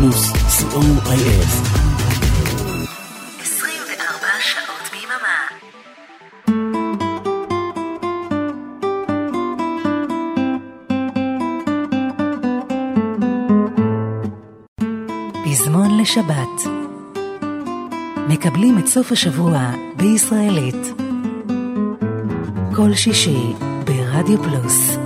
פלוס, co.il 24 שעות ביממה. פזמון לשבת מקבלים את סוף השבוע בישראלית. כל שישי ברדיו פלוס.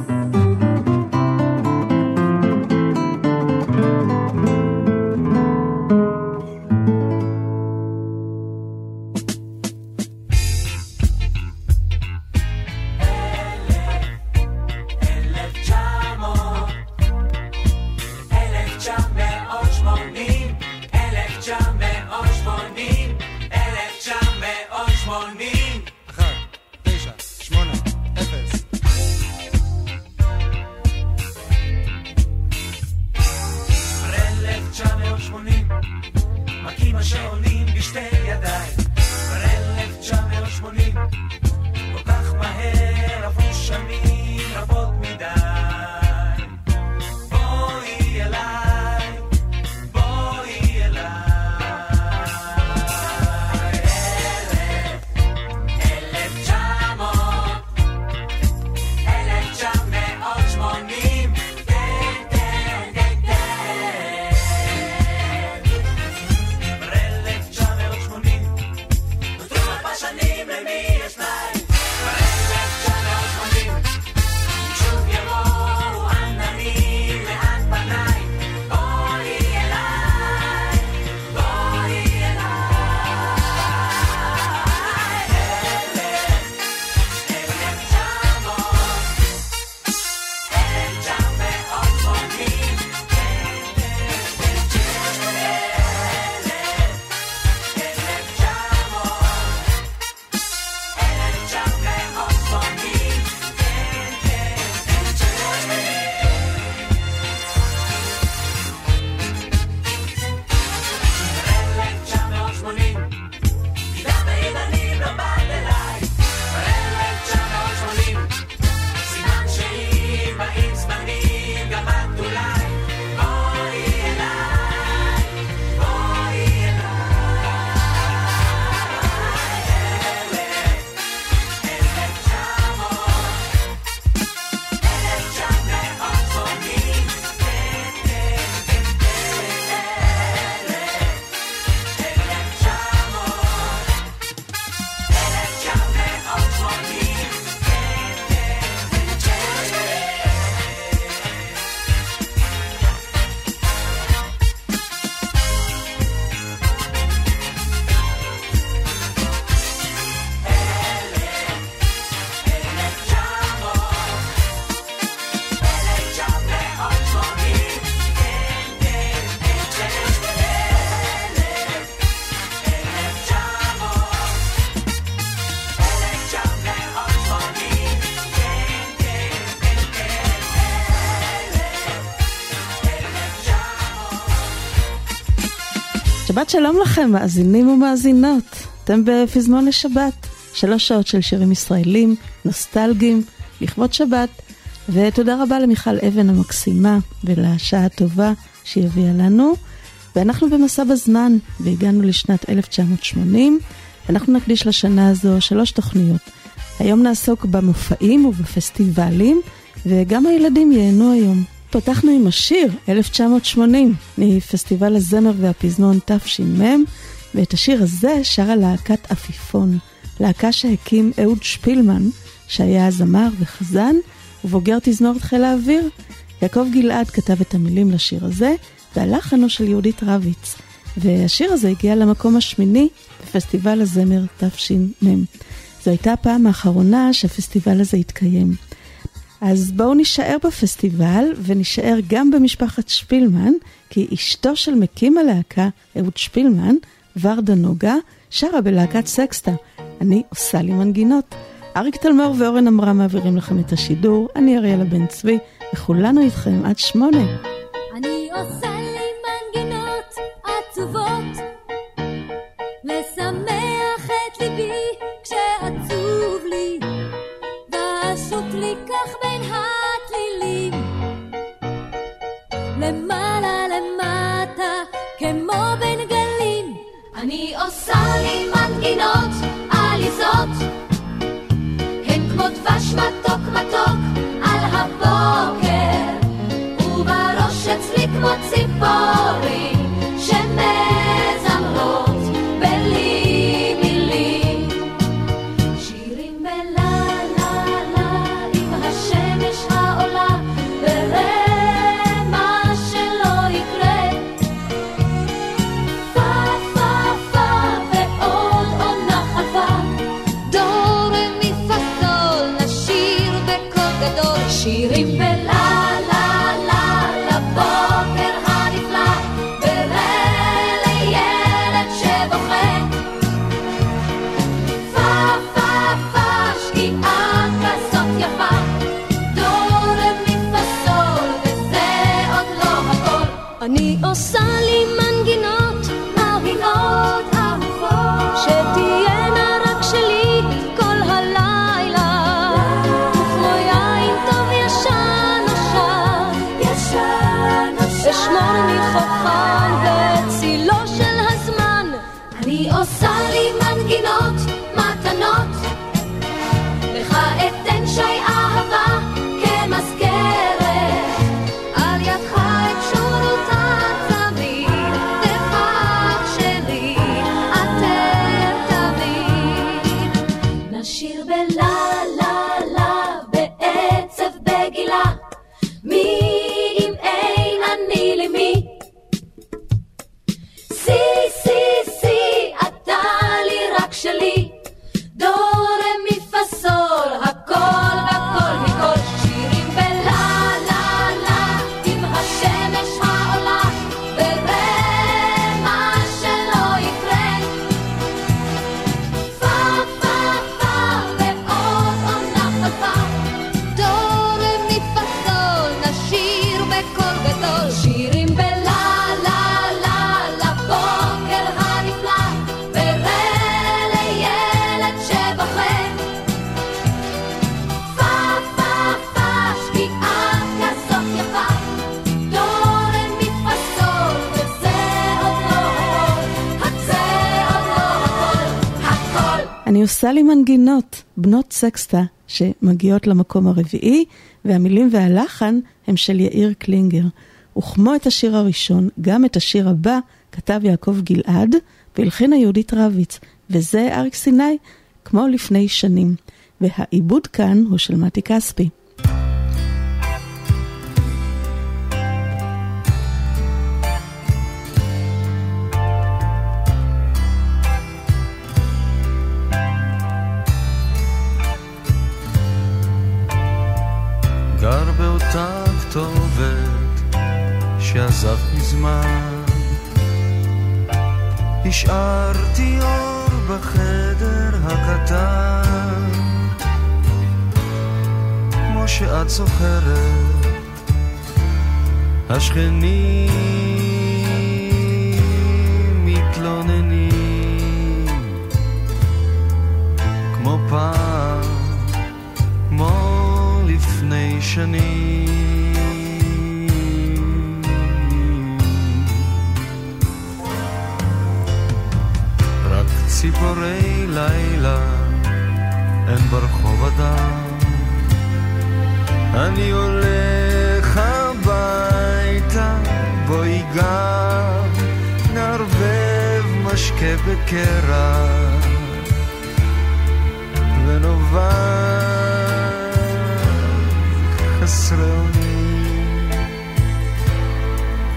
שלום לכם, מאזינים ומאזינות. אתם בפזמון לשבת. שלוש שעות של שירים ישראלים, נוסטלגיים, לכבוד שבת. ותודה רבה למיכל אבן המקסימה ולשעה הטובה שהיא הביאה לנו. ואנחנו במסע בזמן, והגענו לשנת 1980. אנחנו נקדיש לשנה הזו שלוש תוכניות. היום נעסוק במופעים ובפסטיבלים, וגם הילדים ייהנו היום. פתחנו עם השיר 1980 מפסטיבל הזמר והפזנון תש"מ, ואת השיר הזה שרה להקת עפיפון, להקה שהקים אהוד שפילמן, שהיה זמר וחזן, ובוגר תזמורת חיל האוויר. יעקב גלעד כתב את המילים לשיר הזה, והלחן של יהודית רביץ. והשיר הזה הגיע למקום השמיני בפסטיבל הזמר תש"מ. זו הייתה הפעם האחרונה שהפסטיבל הזה התקיים. אז בואו נישאר בפסטיבל ונישאר גם במשפחת שפילמן, כי אשתו של מקים הלהקה, אהוד שפילמן, ורדה נוגה, שרה בלהקת סקסטה. אני עושה לי מנגינות. אריק תלמור ואורן אמרה מעבירים לכם את השידור, אני אריאלה בן צבי, וכולנו איתכם עד שמונה. אני עושה אני עושה לי מנגינות עליזות, הן כמו דבש מתוק מתוק על הבוקר, ובראש אצלי כמו ציפור. she סקסטה שמגיעות למקום הרביעי, והמילים והלחן הם של יאיר קלינגר. וכמו את השיר הראשון, גם את השיר הבא כתב יעקב גלעד והלחינה יהודית רביץ, וזה אריק סיני כמו לפני שנים. והעיבוד כאן הוא של מתי כספי. שעזב מזמן. השארתי אור בחדר הקטן. כמו שאת זוכרת השכנים מתלוננים. כמו פעם, כמו לפני שנים. ציפורי לילה הם ברחוב הדם. אני הולך הביתה, בואי גם נערבב משקה בקרע ונובח חסרי אונים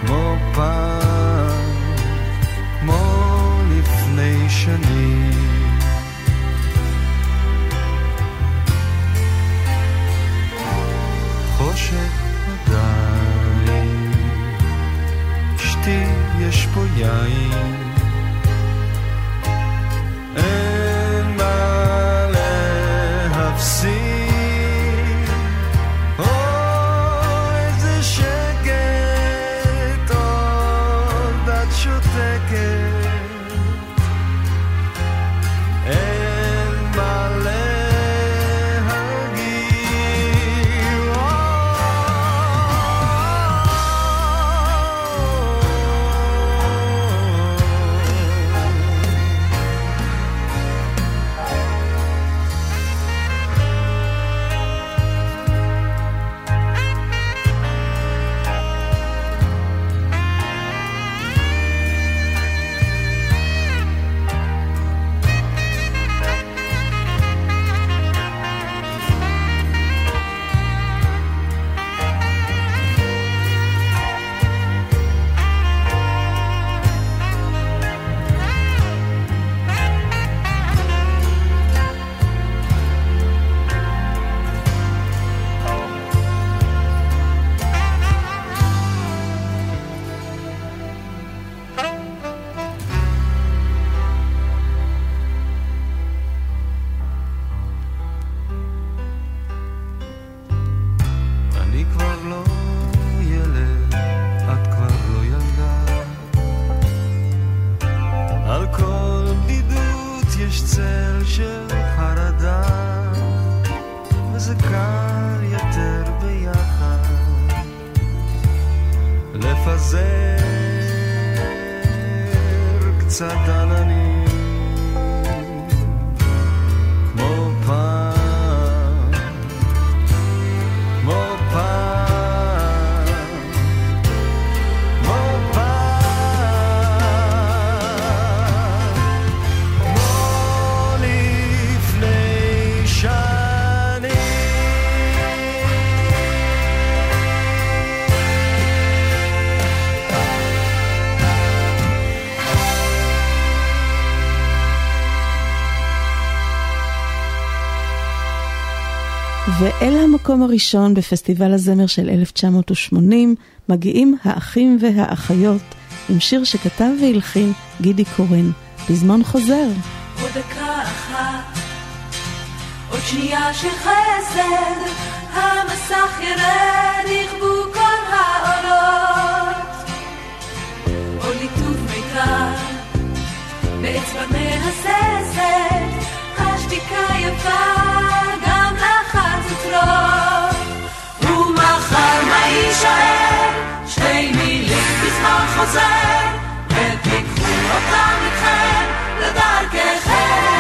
כמו פעם כה יין. זה קל יותר ביחד. לפזר קצת עננים ואל המקום הראשון בפסטיבל הזמר של 1980 מגיעים האחים והאחיות עם שיר שכתב והלחין גידי קורן, פזמון חוזר. עוד דקה אחת, עוד שנייה של חסד, המסך ירד, יכבו כל העולות. עוד ליטוף מיתר, באצבע מהססת, השתיקה יפה. ומחר מה יישאר? שתי מילים בזמן חוזר, ותיקחו אותם איתכם לדרככם.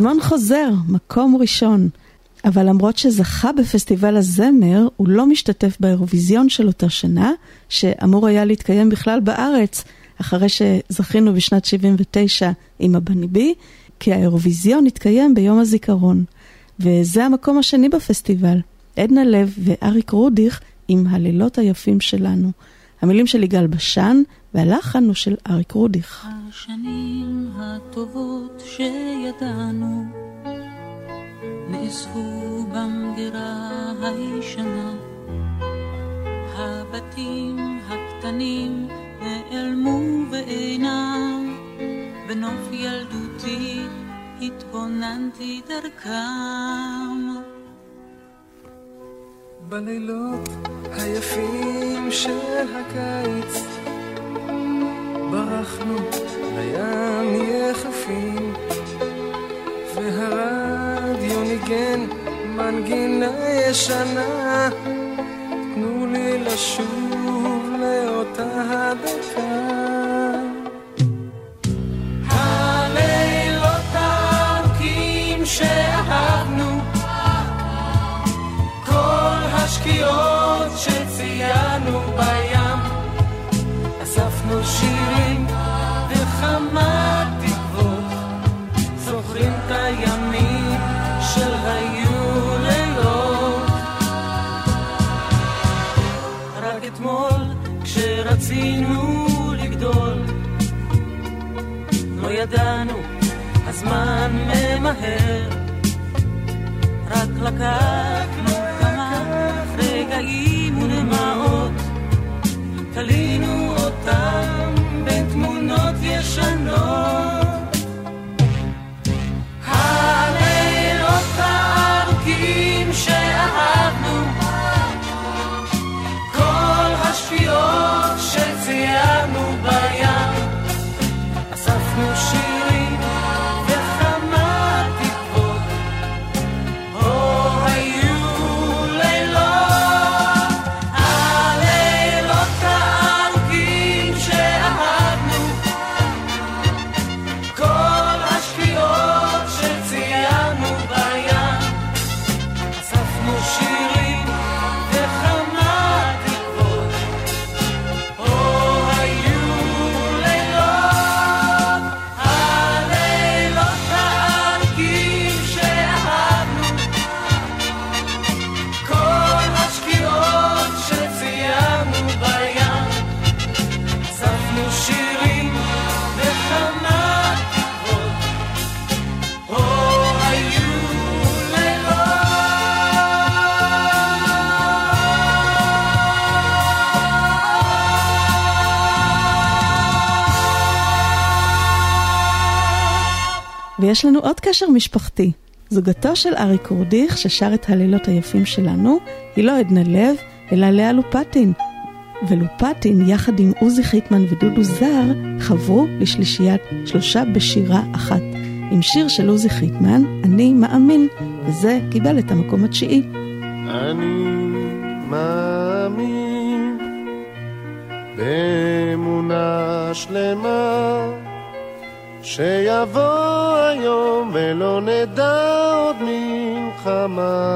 פזמון חוזר, מקום ראשון. אבל למרות שזכה בפסטיבל הזמר, הוא לא משתתף באירוויזיון של אותה שנה, שאמור היה להתקיים בכלל בארץ, אחרי שזכינו בשנת 79 עם הבני בי, כי האירוויזיון התקיים ביום הזיכרון. וזה המקום השני בפסטיבל. עדנה לב ואריק רודיך עם הלילות היפים שלנו. המילים של יגאל בשן והלחן הוא של אריק רודיך. השנים הטובות שידענו נאספו במגירה הישנה. הבתים הקטנים נעלמו ואינם בנוף ילדותי התבוננתי דרכם. בלילות היפים של הקיץ אנחנו לים יחפים, והרדיו ניגן מנגינה ישנה, תנו לי לשוב לאותה הדקה. שאהבנו, כל השקיעות שציינו בים, אספנו שירים וכמה תקוות, זוכרים את הימים של היו לילות. רק אתמול כשרצינו לגדול, לא ידענו, הזמן ממהר, רק לקחנו כמה רגעים ודמעות, תלינו yes. ויש לנו עוד קשר משפחתי. זוגתו של אריק קורדיך, ששר את הלילות היפים שלנו, היא לא עדנה לב, אלא לאה לופטין. ולופטין, יחד עם עוזי חיטמן ודודו זר, חברו לשלישיית שלושה בשירה אחת. עם שיר של עוזי חיטמן, אני מאמין, וזה קיבל את המקום התשיעי. אני מאמין באמונה שלמה שיבוא היום ולא נדע עוד מלחמה.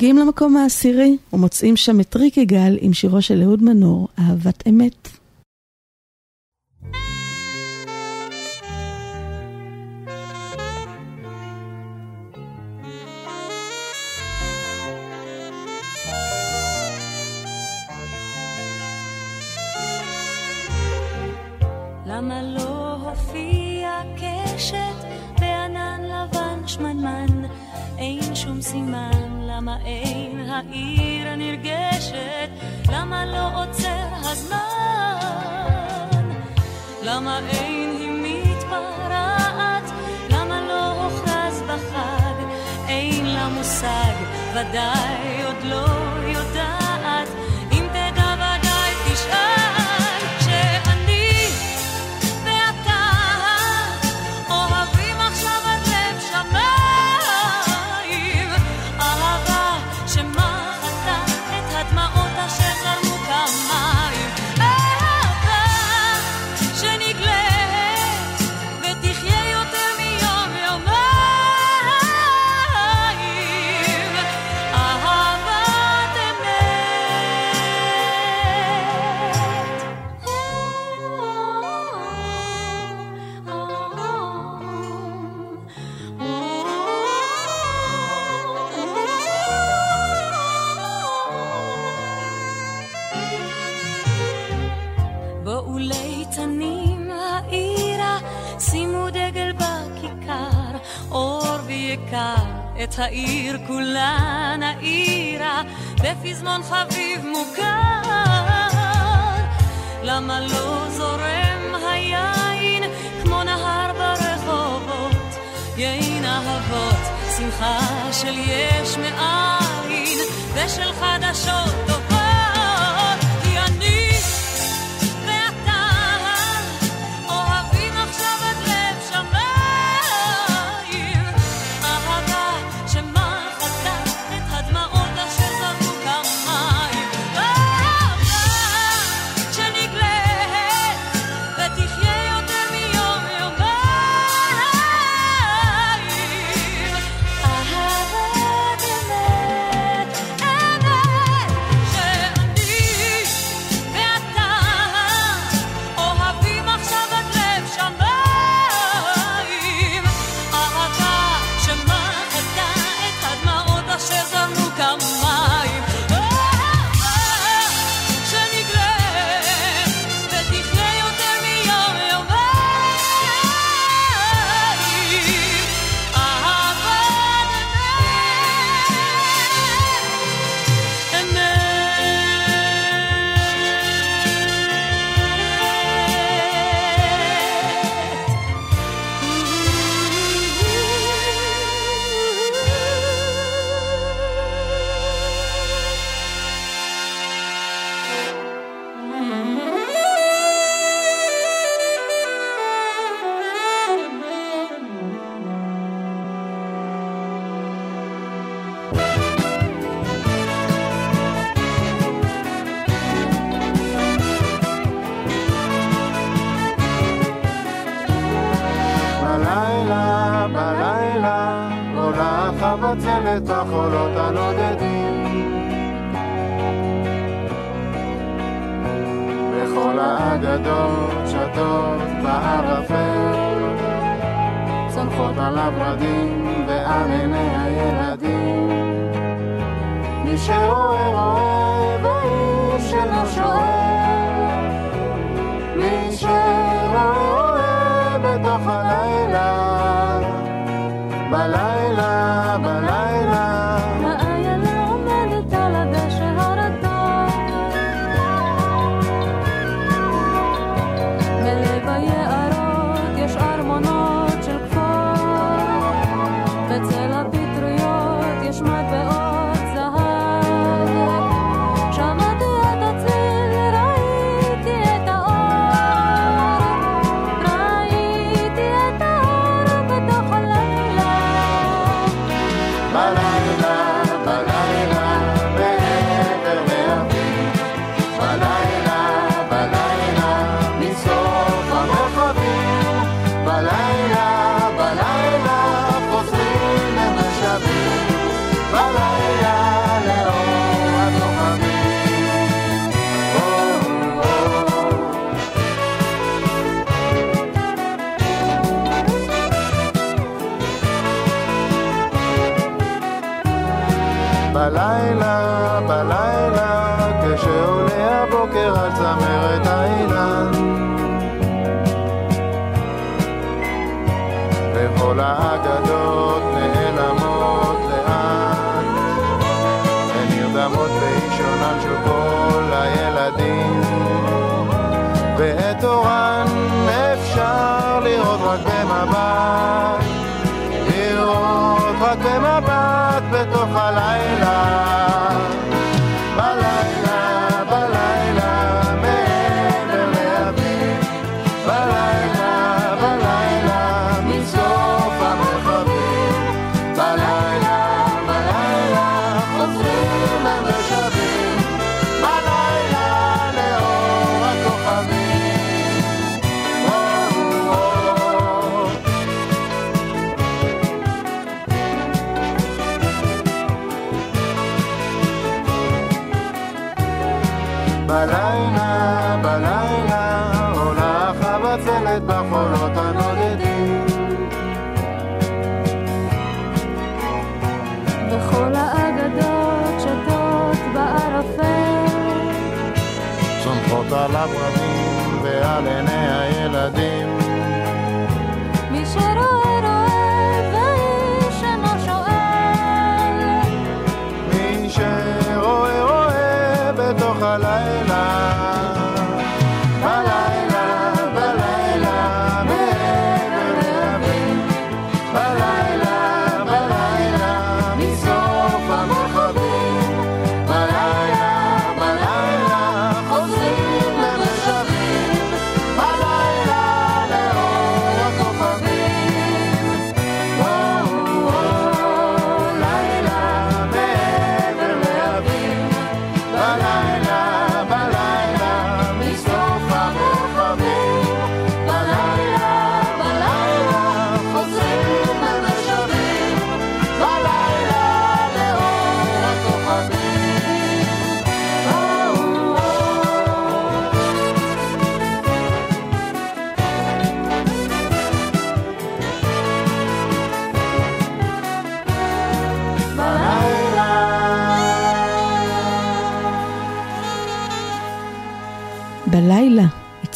מגיעים למקום העשירי ומוצאים שם את ריק יגאל עם שירו של אהוד מנור, אהבת אמת. שום סימן למה אין העיר הנרגשת, למה לא עוצר הזמן, למה אין היא מתפרעת, למה לא הוכרז בחג, אין לה מושג, ודאי עוד לא העיר כולנה עירה בפזמון חביב מוכר. למה לא זורם היין כמו נהר ברחובות? יין אהבות שמחה של יש מאין ושל חדשות טובות.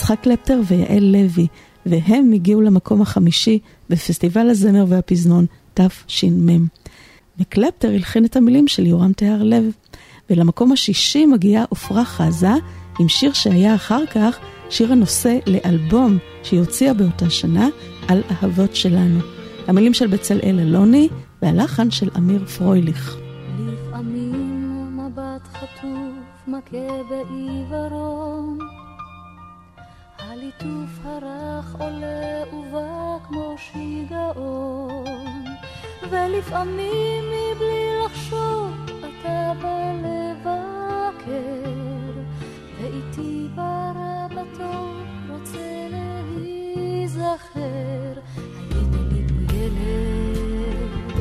יצחק קלפטר ויעל לוי, והם הגיעו למקום החמישי בפסטיבל הזמר והפזנון תש"מ. וקלפטר הלחין את המילים של יורם תיאר לב. ולמקום השישי מגיעה עפרה חזה עם שיר שהיה אחר כך שיר הנושא לאלבום שהיא הוציאה באותה שנה על אהבות שלנו. המילים של בצלאל אלוני והלחן של אמיר פרויליך. לפעמים מבט חטוף מכה בעיוורון הליטוף הרך עולה ובא כמו שיגעון ולפעמים מבלי לחשוב אתה בא לבקר. ואיתי ברא בטוב רוצה להיזכר. היית לי פה ילד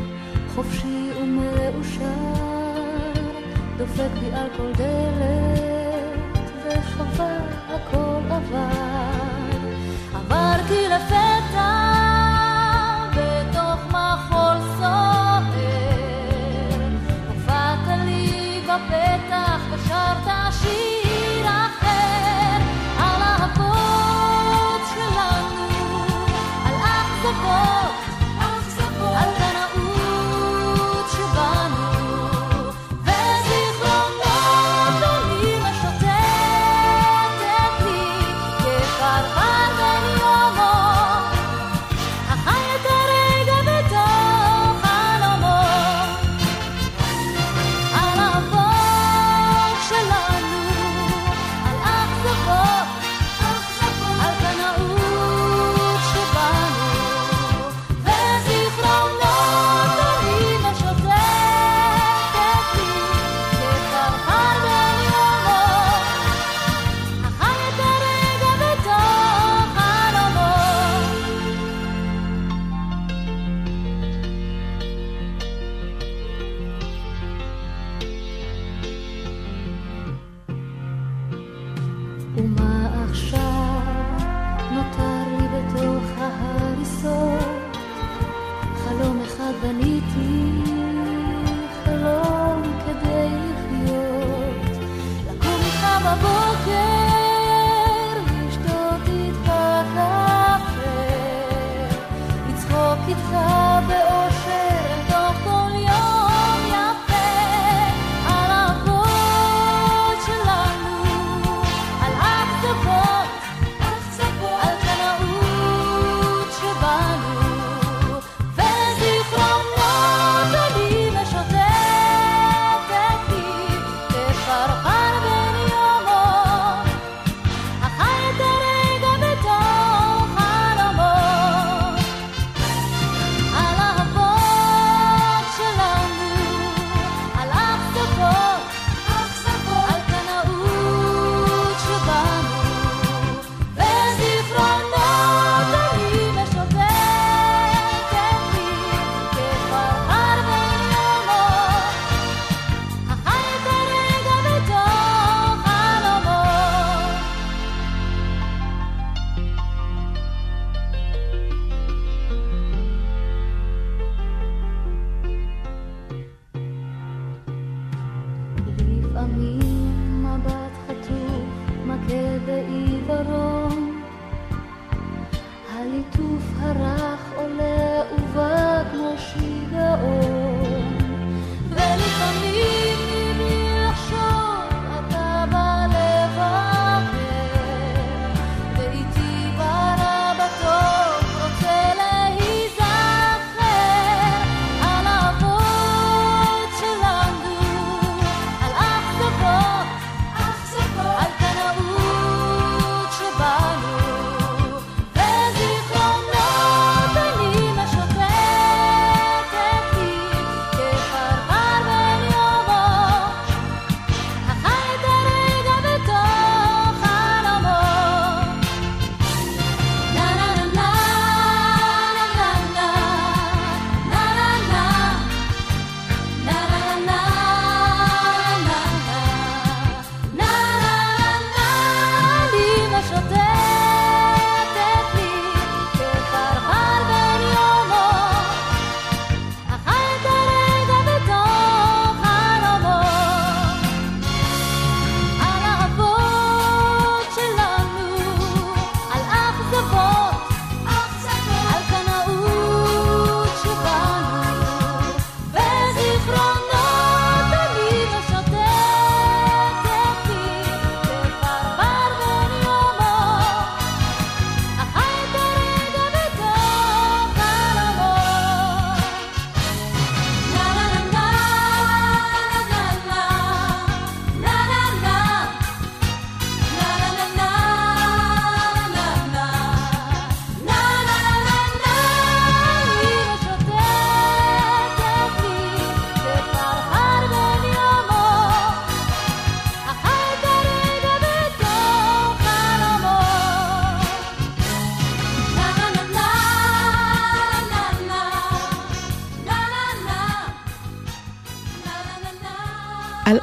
חופשי ומאושר, דופק בי על כל דלת, וחבל הכל עבר. a barchi la fetta.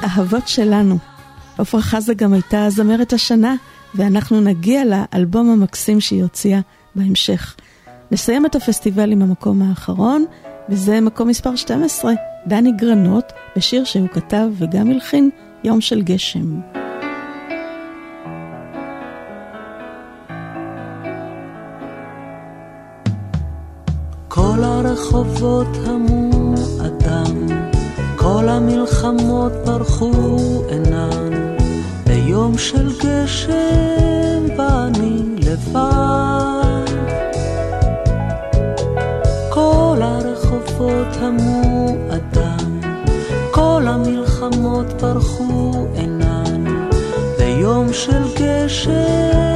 אהבות שלנו. עפרה חזה גם הייתה זמרת השנה, ואנחנו נגיע לאלבום המקסים שהיא הוציאה בהמשך. נסיים את הפסטיבל עם המקום האחרון, וזה מקום מספר 12, דני גרנות, בשיר שהוא כתב וגם הלחין, יום של גשם. כל הרחובות כל המלחמות פרחו עינן, ביום של גשם ואני לבד. כל הרחובות המו אדם, כל המלחמות פרחו עינן, ביום של גשם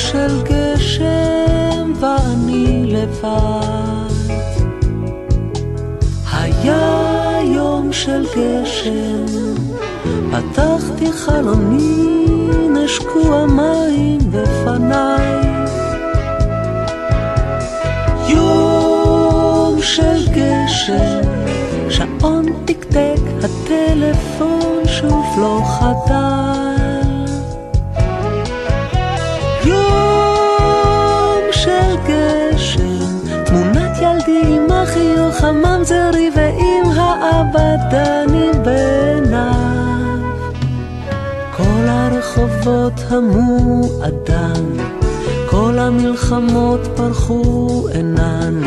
של גשם ואני לבד. היה יום של גשם, פתחתי חלוני, נשקו המים בפניי. יום של גשם, שעון תקתק, הטלפון שוב לא חדל. האבדנים בעיניו. כל הרחובות המו אדם, כל המלחמות פרחו עינן,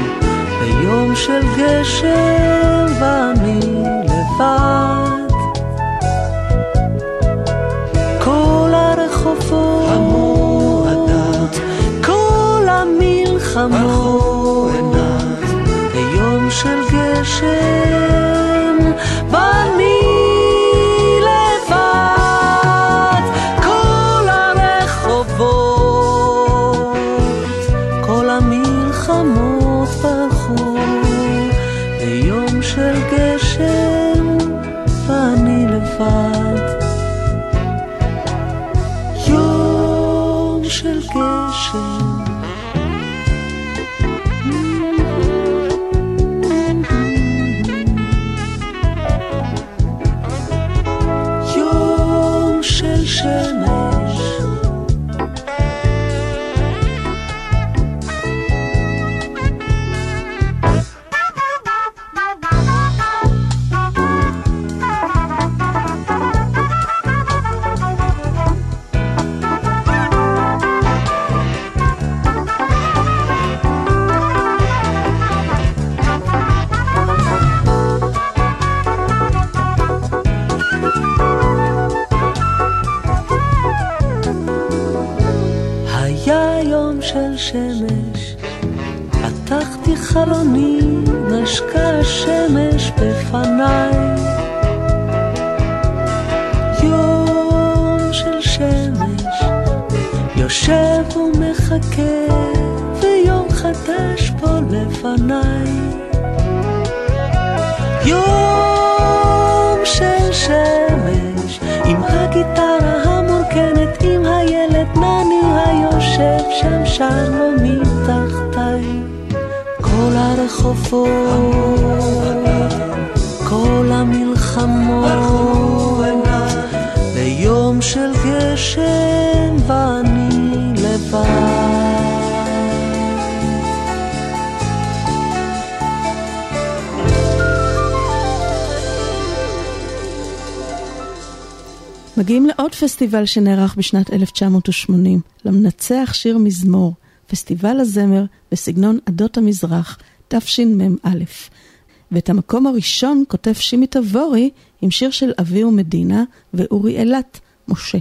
ביום של גשם ואני לבד. כל הרחובות המו אדם, כל המלחמות ביום של גשם חדש פה לפניי. יום של שמש, עם הגיטרה המורכנת, עם הילד נני היושב שם שר לו מתחתיי. כל הרחובות, כל המלחמות, ביום של גשם ואני לבד. מגיעים לעוד פסטיבל שנערך בשנת 1980, למנצח שיר מזמור, פסטיבל הזמר בסגנון עדות המזרח, תשמ"א. ואת המקום הראשון כותב שימי תבורי עם שיר של אבי ומדינה ואורי אילת, משה.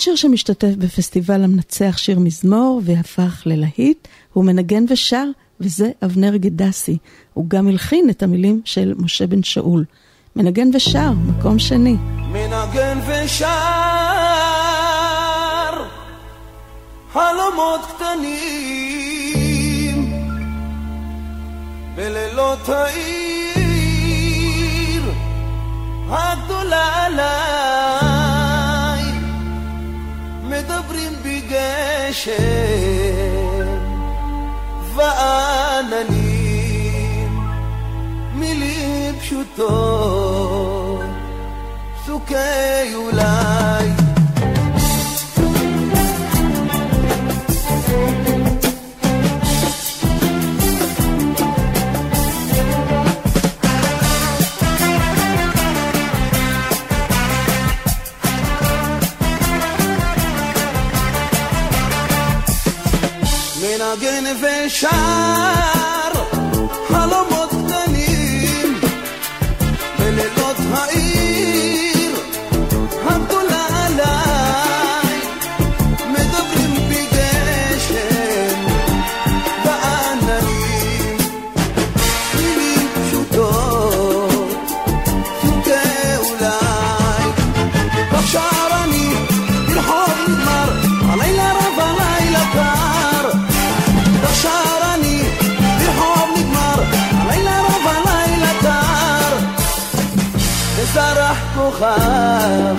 עוד שיר שמשתתף בפסטיבל המנצח שיר מזמור והפך ללהיט, הוא מנגן ושר, וזה אבנר גדסי. הוא גם הלחין את המילים של משה בן שאול. מנגן ושר, מקום שני. מנגן ושר, חלומות קטנים, בלילות העיר הגדולה עליי. גשם ועננים מילים פשוטות פסוקי אולי מנגן ושר חלומות וזרח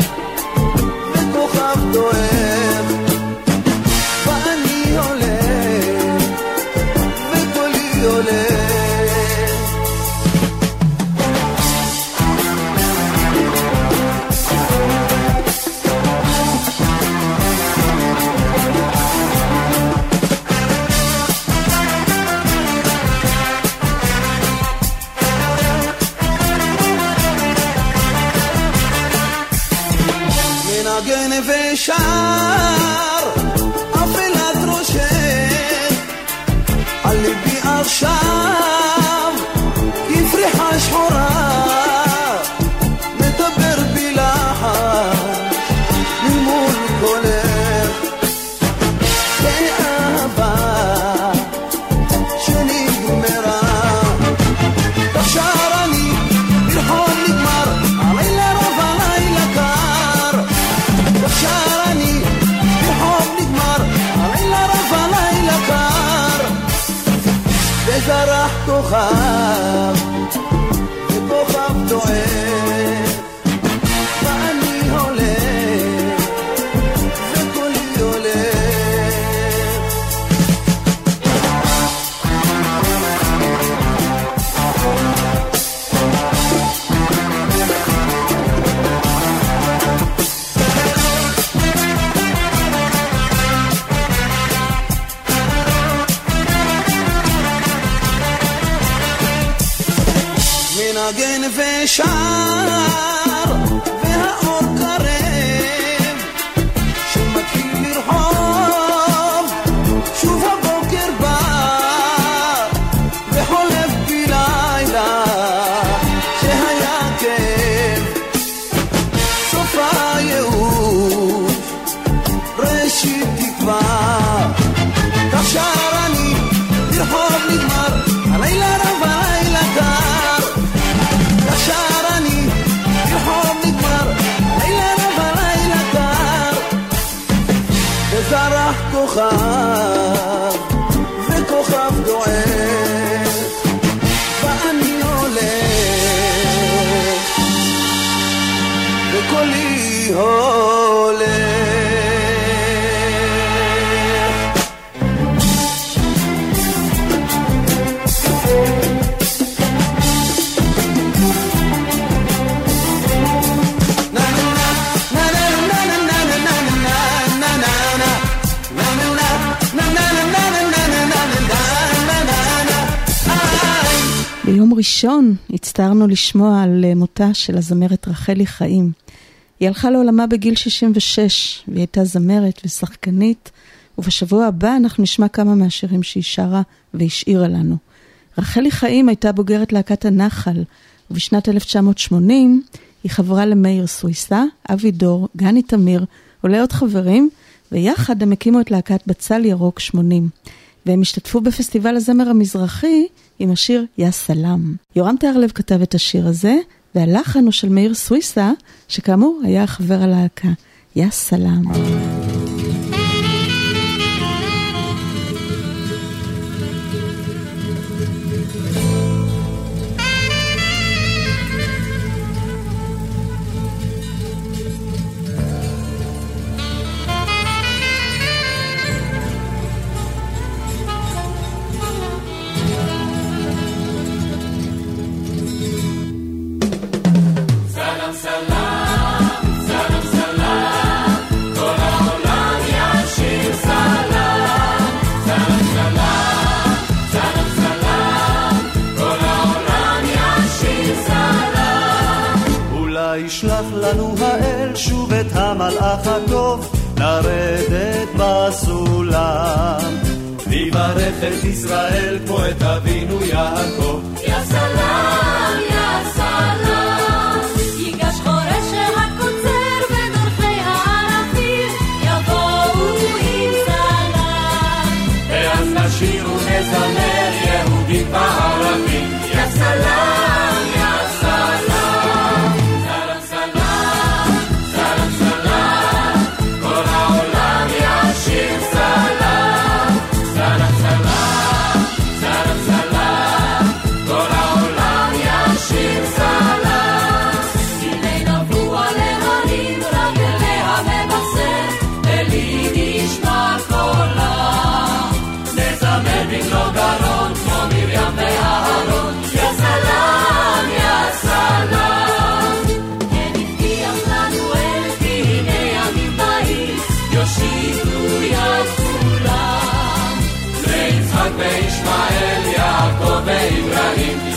מנגן מנגן ראשון הצטערנו לשמוע על אה, מותה של הזמרת רחלי חיים. היא הלכה לעולמה בגיל 66, והיא הייתה זמרת ושחקנית, ובשבוע הבא אנחנו נשמע כמה מהשירים שהיא שרה והשאירה לנו. רחלי חיים הייתה בוגרת להקת הנחל, ובשנת 1980 היא חברה למאיר סוויסה, אבי דור, גני תמיר ולעוד חברים, ויחד הם הקימו את להקת בצל ירוק 80. והם השתתפו בפסטיבל הזמר המזרחי עם השיר יא סלאם. יורם תיארלב כתב את השיר הזה, והלחן הוא של מאיר סוויסה, שכאמור היה חבר הלהקה. יא סלאם. את המלאך הטוב לרדת בסולם. ויברך את ישראל כמו את אבינו יעקב. יא סלאם, יא סלאם. ייגש חורש הקוצר בדרכי הערבים, יבואו עם סלאם. ואז נשיר ונזמר יהודים וערבים. Amen.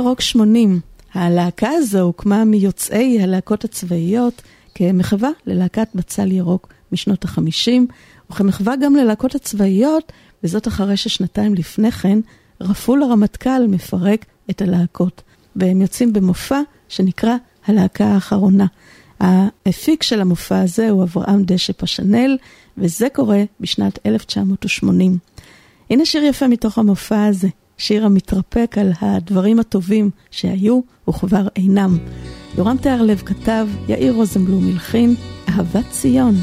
ירוק 80. הלהקה הזו הוקמה מיוצאי הלהקות הצבאיות כמחווה ללהקת בצל ירוק משנות החמישים, וכמחווה גם ללהקות הצבאיות, וזאת אחרי ששנתיים לפני כן רפול הרמטכ"ל מפרק את הלהקות. והם יוצאים במופע שנקרא הלהקה האחרונה. האפיק של המופע הזה הוא אברהם דשא פשנל, וזה קורה בשנת 1980. הנה שיר יפה מתוך המופע הזה, שיר המתרפק על הדברים הטובים שהיו וכבר אינם. יורם תיארלב כתב, יאיר רוזנבלום הלחין, אהבת ציון.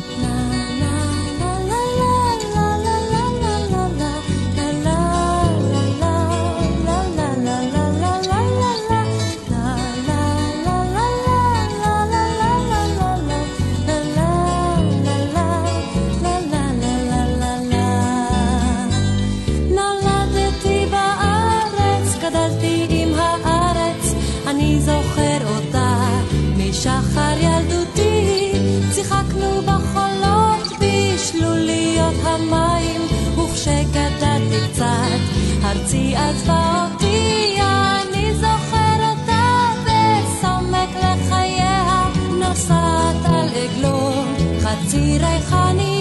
חצי ריחניות,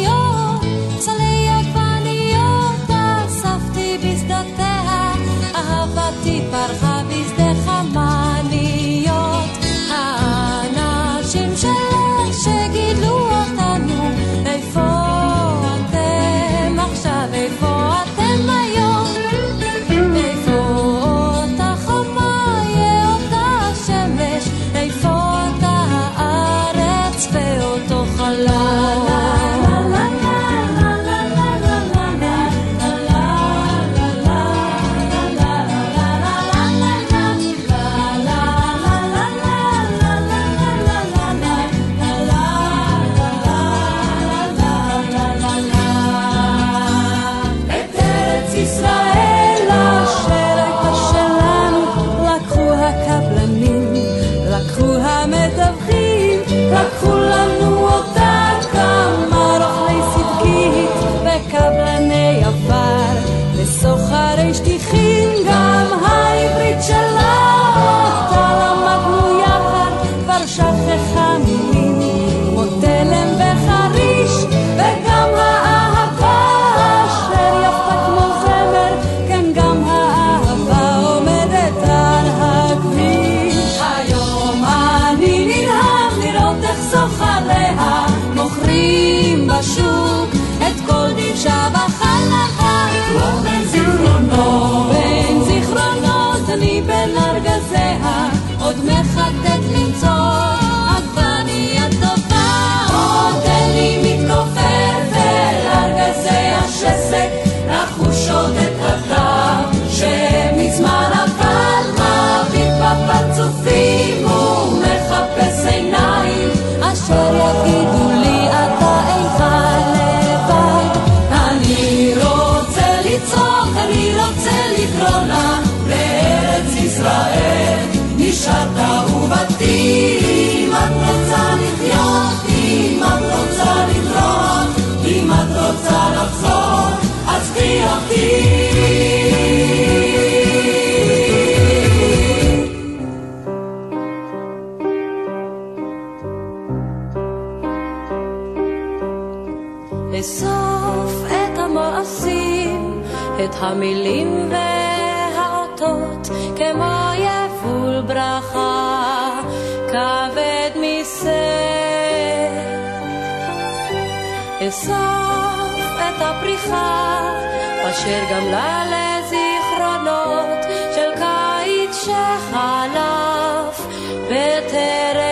המילים והאותות כמו יבול ברכה כבד מסר. אסוף את הפריחה אשר גמלה לזיכרונות של קיץ שחלף בטרם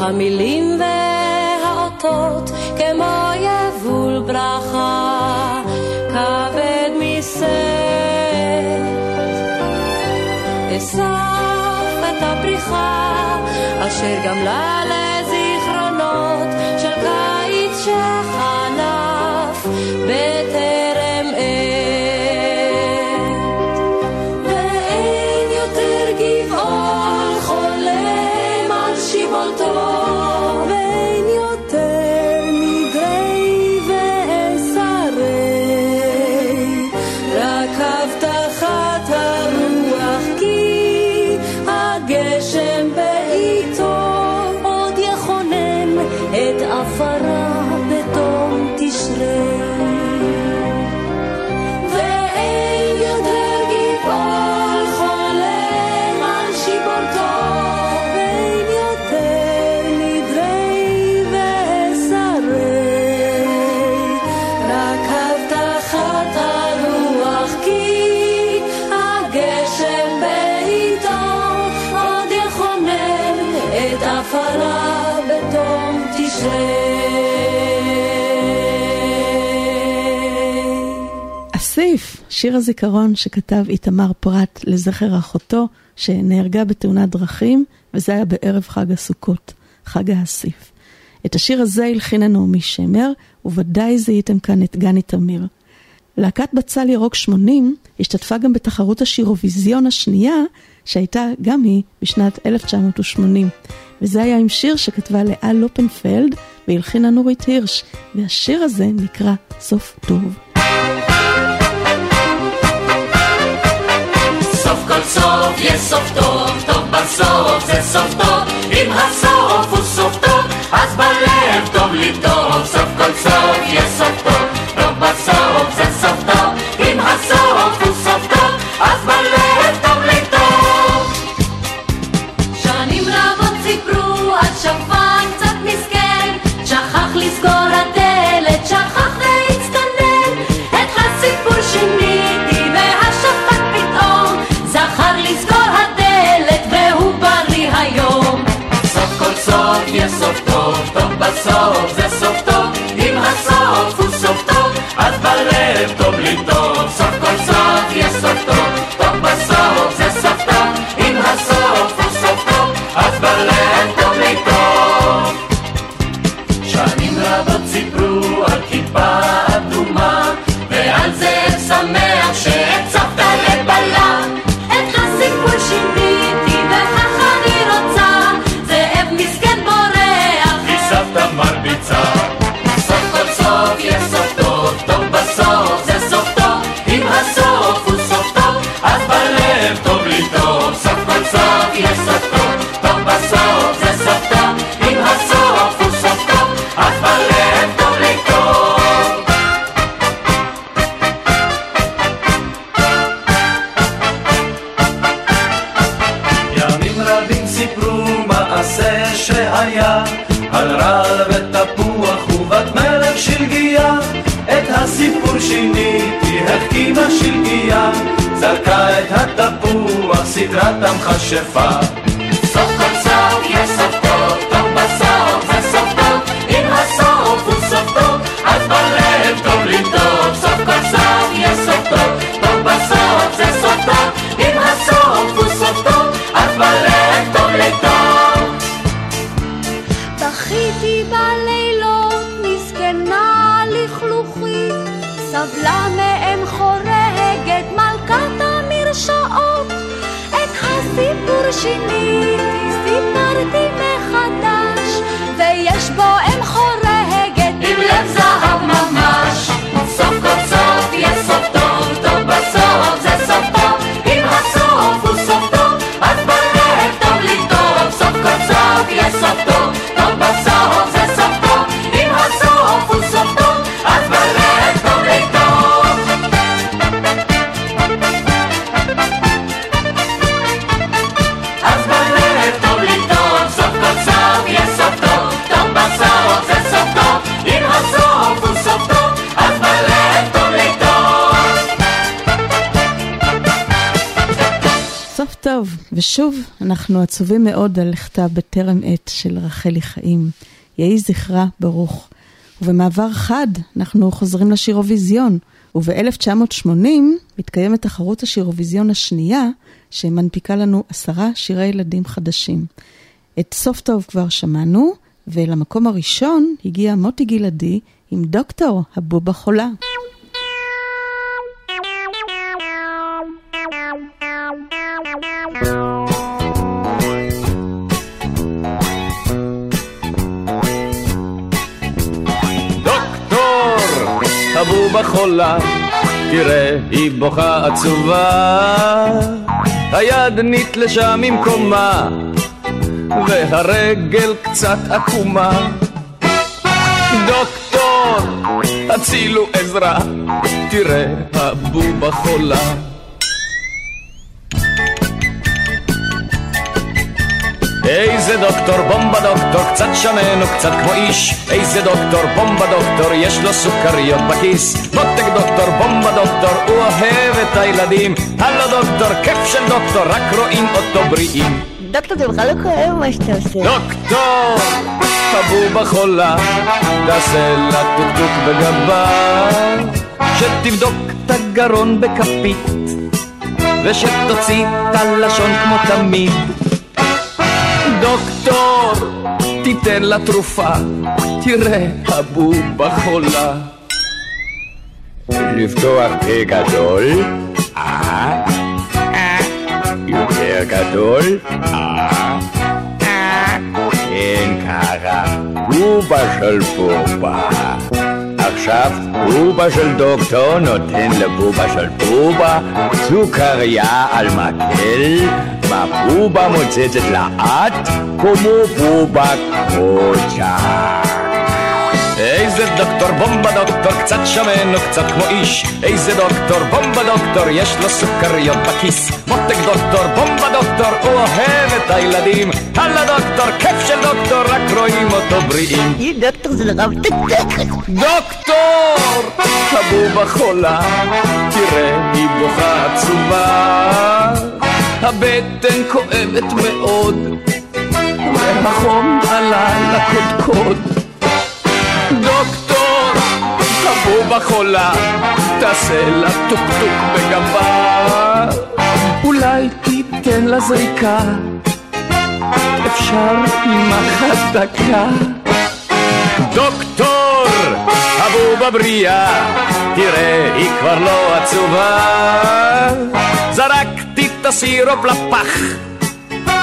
המילים והאותות כמו יבול ברכה כבד מסר אסף את הפריחה אשר גמלה ל... שיר הזיכרון שכתב איתמר פרת לזכר אחותו שנהרגה בתאונת דרכים, וזה היה בערב חג הסוכות, חג האסיף. את השיר הזה הלחינה נעמי שמר, וודאי זיהיתם כאן את גני תמיר. להקת בצל ירוק 80 השתתפה גם בתחרות השירוויזיון השנייה, שהייתה גם היא בשנת 1980. וזה היה עם שיר שכתבה לאה לופנפלד והלחינה נורית הירש, והשיר הזה נקרא סוף טוב. כל סוף יש סוף טוב, טוב בסוף זה סוף טוב, אם הסוף הוא סוף טוב, אז בלב טוב לי טוב, סוף כל סוף יש סוף טוב. אנחנו עצובים מאוד על לכתה בטרם עת של רחלי חיים. יהי זכרה ברוך. ובמעבר חד, אנחנו חוזרים לשירוויזיון, וב-1980 מתקיימת תחרות השירוויזיון השנייה, שמנפיקה לנו עשרה שירי ילדים חדשים. את סוף טוב כבר שמענו, ולמקום הראשון הגיע מוטי גלעדי עם דוקטור הבובה חולה. הבובה חולה, תראה, היא בוכה עצובה. היד נתלשה ממקומה, והרגל קצת עקומה. דוקטור, הצילו עזרה, תראה, הבובה חולה. איזה דוקטור, בומבה דוקטור, קצת שמן וקצת כמו איש. איזה דוקטור, בומבה דוקטור, יש לו סוכריות בכיס. מותק דוקטור, בומבה דוקטור, הוא אוהב את הילדים. הלו דוקטור, כיף של דוקטור, רק רואים אותו בריאים. דוקטור, זה בכלל לא כואב מה שאתה עושה. דוקטור, הבובה חולה, תעשה לה טוקטוק בגבה. שתבדוק את הגרון בכפית, ושתוציא את הלשון כמו תמיד. דוקטור, תיתן לה תרופה, תראה, הבובה חולה. לפתוח פה גדול, אה, אה, יותר גדול, אה, אה, כן ככה, בובה של בובה. עכשיו בובה של דוקטור נותן לבובה של בובה סוכריה על מקל, מה בובה מוצצת לאט כמו בובה קוצ'ה. איזה דוקטור, בומבה דוקטור, קצת שמן וקצת כמו איש. איזה דוקטור, בומבה דוקטור, יש לו סוכריות בכיס. מותק דוקטור, בומבה דוקטור, הוא אוהב את הילדים. הלו דוקטור, כיף של דוקטור, רק רואים אותו בריאים. היא דוקטור זה מתקתקת. דוקטור, הבובה חולה, תראה, היא בוכה עצובה. הבטן כואבת מאוד, והחום עלה לקודקוד. דוקטור, הבובה חולה, תעשה לה טוקטוק בגבה. אולי תיתן לה זריקה, אפשר עם אחת דקה. דוקטור, הבובה בריאה, תראה, היא כבר לא עצובה. זרקתי את הסירופ לפח,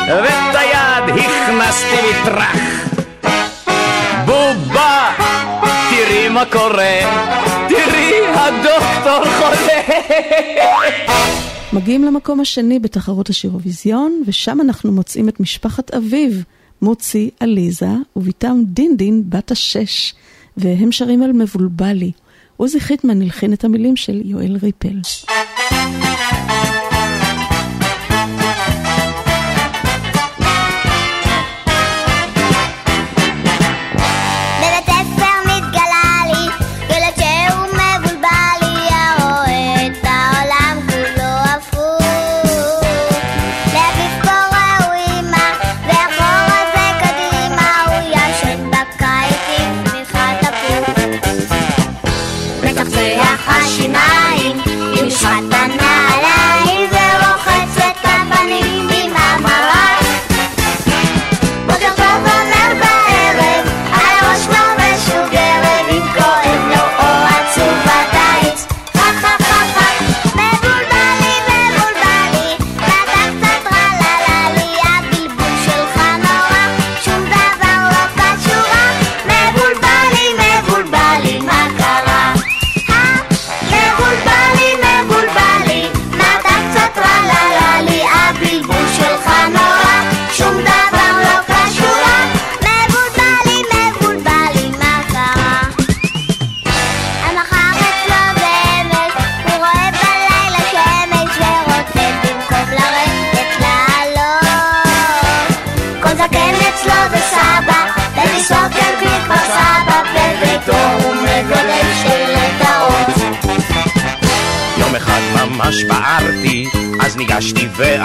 ואת היד הכנסתי מטרח. בובה, תראי מה קורה, תראי, הדוקטור חולה. מגיעים למקום השני בתחרות השירוויזיון, ושם אנחנו מוצאים את משפחת אביב, מוצי, עליזה, ובתם דינדין בת השש, והם שרים על מבולבלי. עוזי חיטמן הלחין את המילים של יואל ריפל.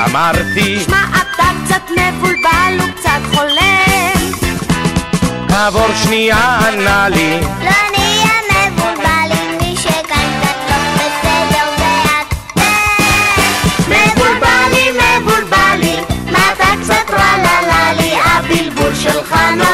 ואמרתי שמע, אתה קצת מבולבל וקצת חולם. כעבור שנייה ענה לי. לא נהיה מבולבל עם מי שכאן קצת לא בסדר ואת מבולבלי, מבולבלי, מה אתה קצת רלללי, הבלבול שלך נורא,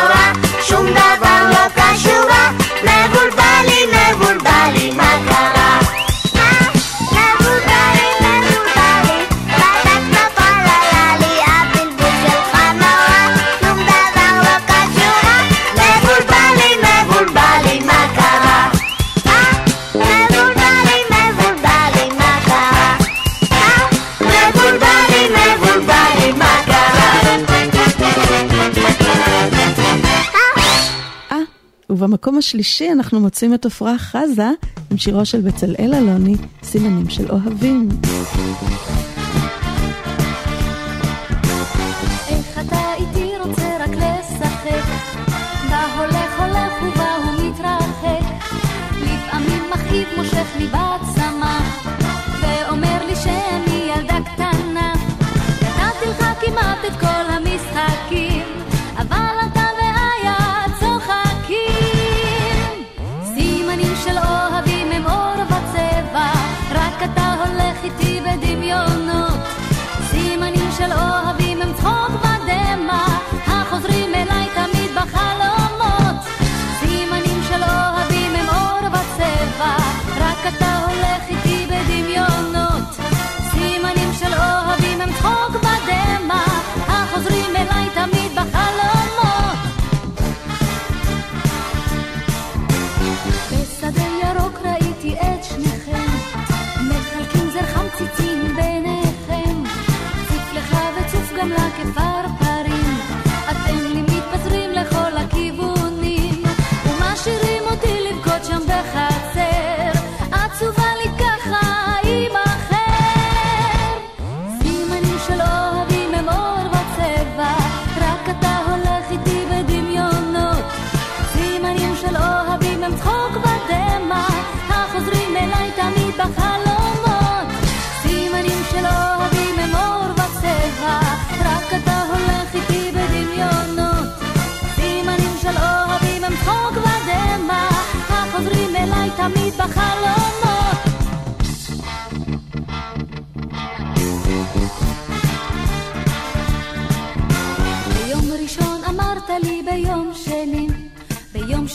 ובמקום השלישי אנחנו מוצאים את עפרה חזה עם שירו של בצלאל אלוני, סימנים של אוהבים. איך אתה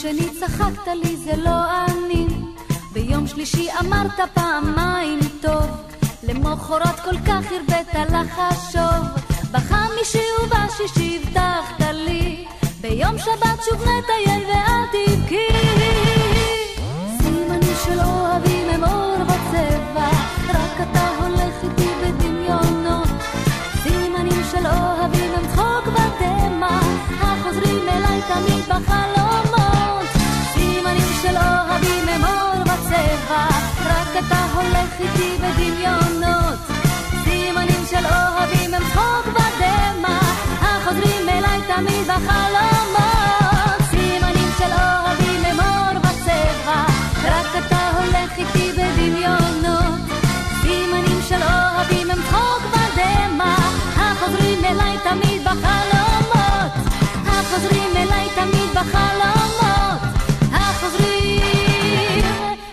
שני, צחקת לי זה לא אני, ביום שלישי אמרת פעמיים טוב, למחרת כל כך הרבית לחשוב, בחמישי ובשישי הבטחת לי, ביום שבת שוב נטייל ואל תבכי. סימנים של אוהבים הם אור וצבע, רק אתה הולך איתי בדמיונות. סימנים של אוהבים הם צחוק ודמע, החוזרים אליי תמיד בחלומות. סימנים של אוהבים הם אור וצבע, רק אתה הולך איתי בדמיונות. סימנים של אוהבים הם צחוק ודמע, החוזרים אליי תמיד בחלומות. אליי תמיד בחלומות. החוזרים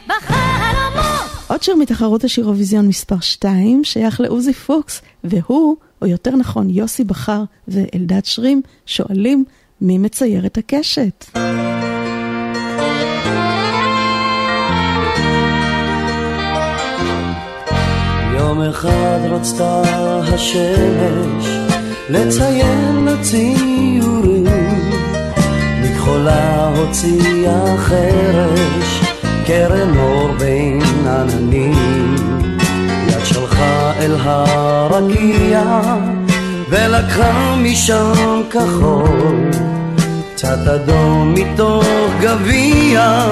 בחלומות. עוד שיר מתחרות השיר אירוויזיון מספר 2 שייך לעוזי פוקס, והוא, או יותר נכון יוסי בכר ואלדד שרים, שואלים מי מצייר את הקשת. יום אחד רצתה השמש לציין לציורים, מכחולה הוציאה חרש, קרן אור בין עננים. יד שלחה אל הרקיע, ולקחה משם כחול, קצת אדום מתוך גביע,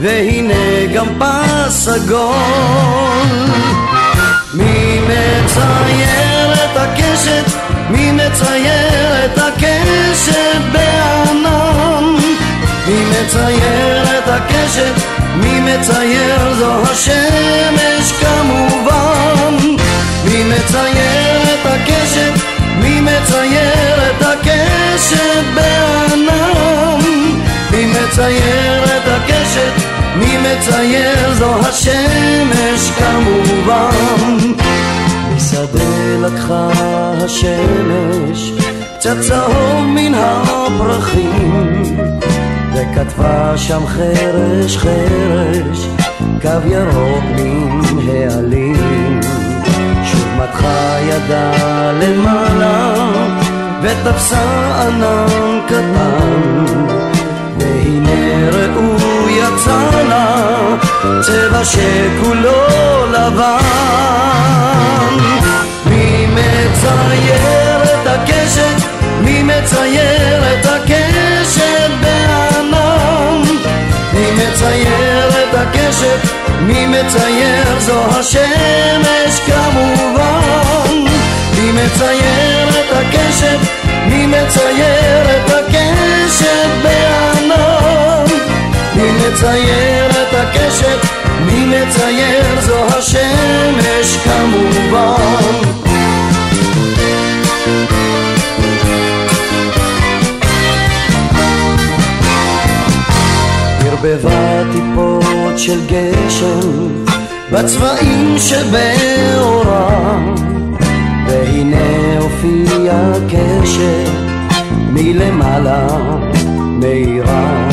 והנה גם פס עגול. מי מצייר את הקשת? מי מצייר את הקשת מצייר את הקשת, מי מצייר זו השמש כמובן. מי מצייר את הקשת, מי מצייר את הקשת בענן. מי מצייר את הקשת, מי מצייר זו השמש כמובן. משדה לקחה השמש, קצת צהוב מן הפרחים. וכתבה שם חרש חרש, קו ירוק מן העלים. שוב מתחה ידה למעלה, ותפסה ענן קטן, והנה ראו יצא לה צבע שכולו לבן. מי מצייר את הקשת? מי מצייר את הקשת? מי מצייר? זו השמש כמובן. מי מצייר את הקשת? מי מצייר את הקשת בענן? מי מצייר את הקשת? מי מצייר? זו השמש כמובן. ערבבה טיפות של גשם בצבעים שבאורה והנה הופיע קשר מלמעלה מאירה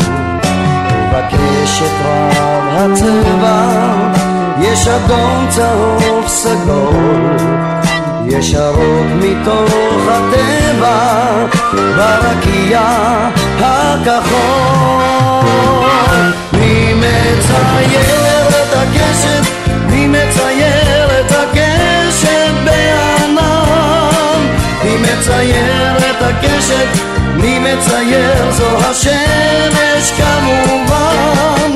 בקשת רב הצבע יש אדום צהוב סגול. ישרות מתוך הטבע ברקיע הכחול מצייר את הקשת? מי מצייר את הקשת בענן? מי מצייר את הקשת? מי מצייר? זו השמש כמובן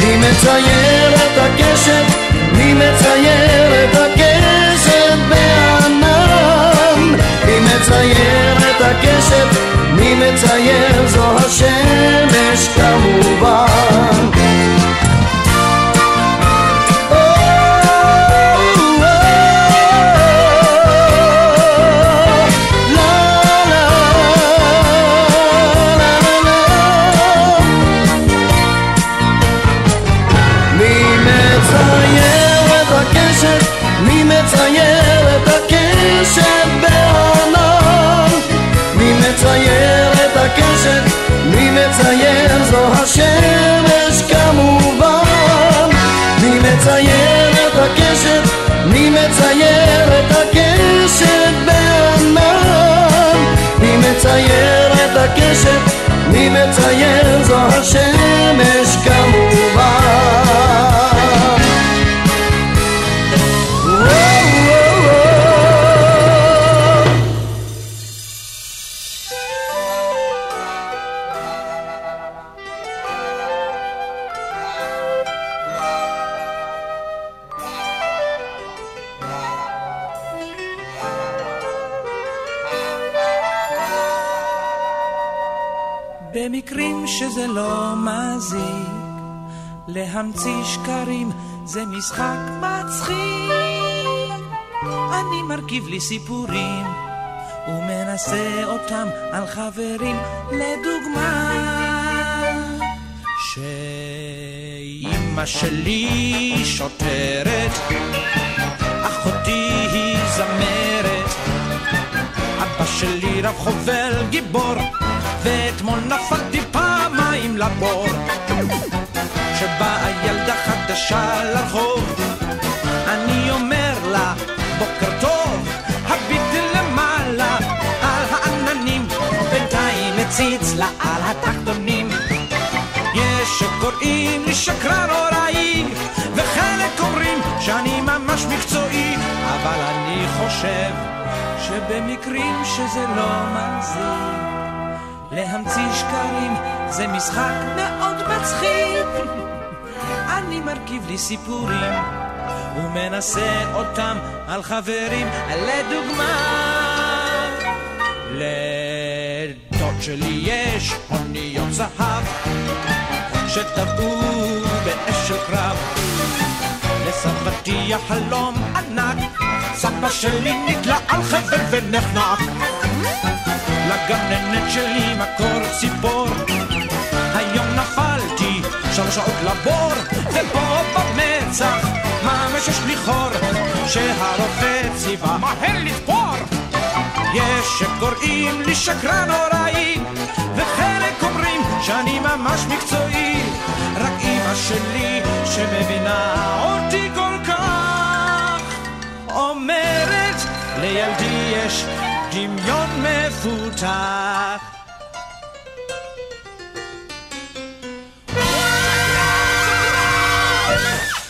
מי מצייר את הקשת? מי מצייר את הקשת בענן? מי מצייר את הקשת? מי מצייר? זו השמש כמובן מצייר את הקשת? מי מצייר? זו משחק מצחיק. אני מרכיב לי סיפורים ומנסה אותם על חברים. לדוגמה שאימא שלי שוטרת אחותי היא זמרת. אבא שלי רב חובל גיבור ואתמול נפלתי פעמיים לבור. כשבאה ילדה חדשה לרחוב יש שקוראים לי שקרן הוראי וחלק אומרים שאני ממש מקצועי אבל אני חושב שבמקרים שזה לא מזיק. להמציא שקרים זה משחק מאוד מצחיק. אני מרכיב לי סיפורים ומנסה אותם על חברים. לדוגמה לדוד שלי יש אוניות זהב שטבעו באש של קרב. לסבתי החלום ענק, סבא שלי נתלה על חבל ונחנק. לגננת שלי מקור ציפור, היום נפלתי שלוש שעות לבור, ופה במצח ממש יש לי חור, שהרופא ציווה מהר לתפור. יש שקוראים לי שקרן נוראי, וחלק אומרים שאני ממש מקצועי. אמא שלי שמבינה אותי כל כך. אומרת לילדי יש דמיון מפותח.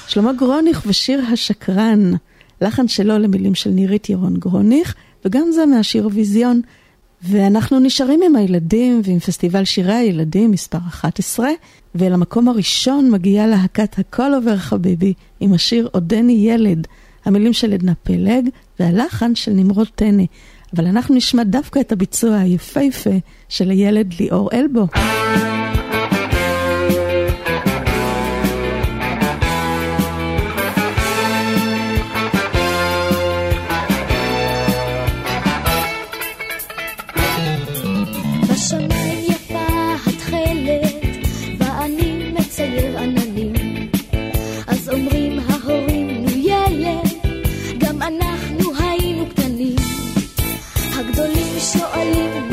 שלמה גרוניך ושיר השקרן, לחן שלו למילים של נירית ירון גרוניך, וגם זה מהשיר ויזיון ואנחנו נשארים עם הילדים ועם פסטיבל שירי הילדים מספר 11, ולמקום הראשון מגיעה להקת הכל עובר חביבי עם השיר עודני ילד, המילים של עדנה פלג והלחן של נמרוד טנא. אבל אנחנו נשמע דווקא את הביצוע היפהפה של הילד ליאור אלבו. I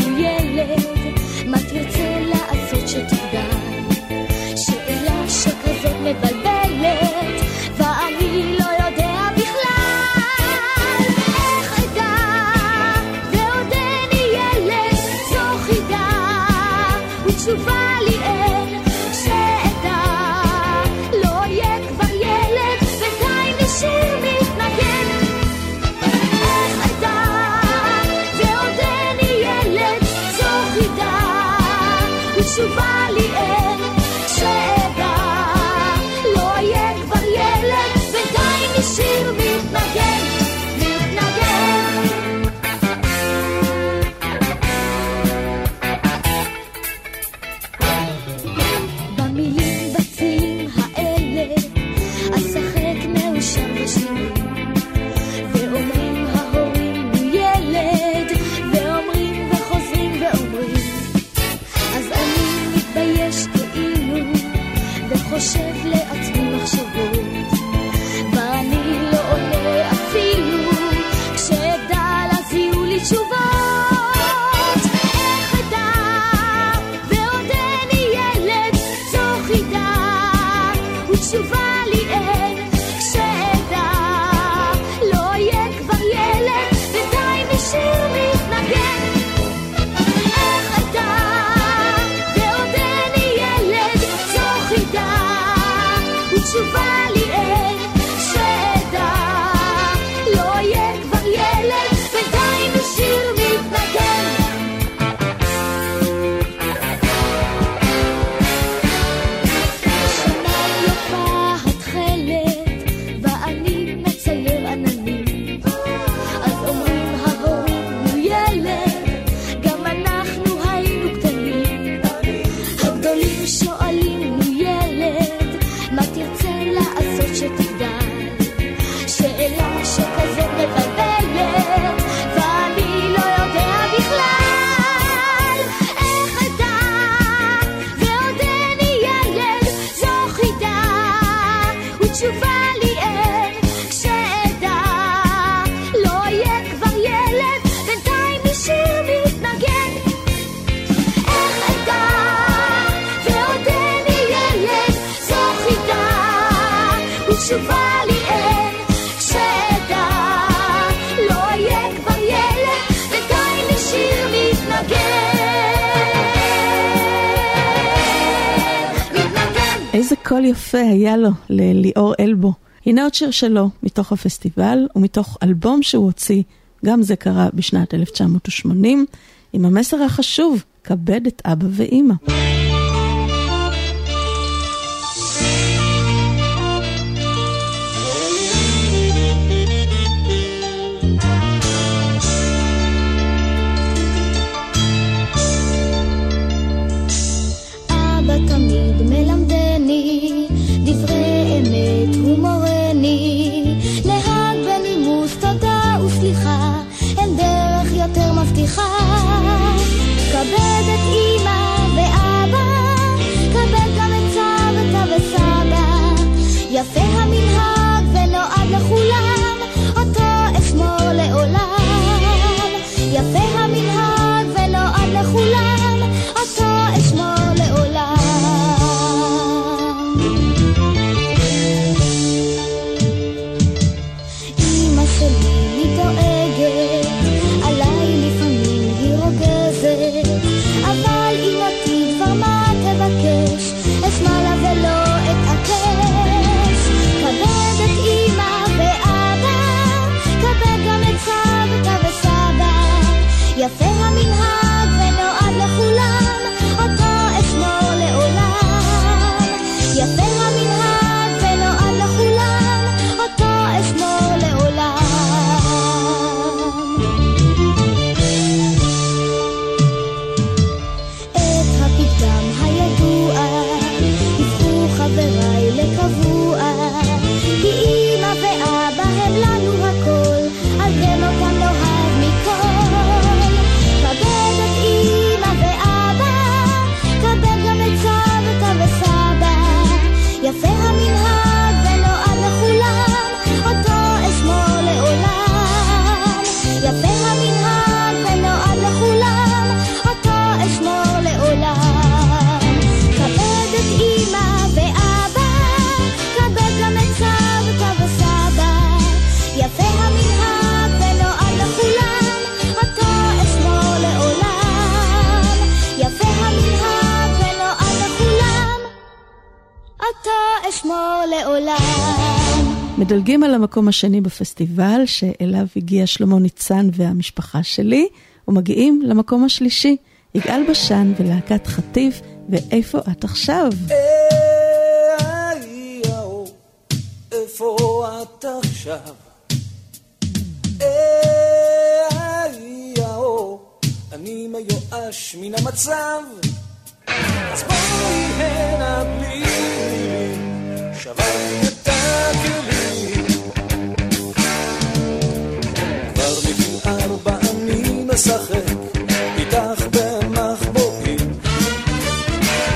survive. יפה היה לו, לליאור אלבו. הנה עוד שיר שלו, מתוך הפסטיבל ומתוך אלבום שהוא הוציא, גם זה קרה בשנת 1980, עם המסר החשוב, כבד את אבא ואימא. המקום השני בפסטיבל, שאליו הגיע שלמה ניצן והמשפחה שלי, ומגיעים למקום השלישי, יגאל בשן ולהקת חטיף, ואיפה את עכשיו? איפה את עכשיו? אני מיואש מן המצב, אז בואי הנה בלי מילים, שברתי את הכלים. משחק איתך במחבואים.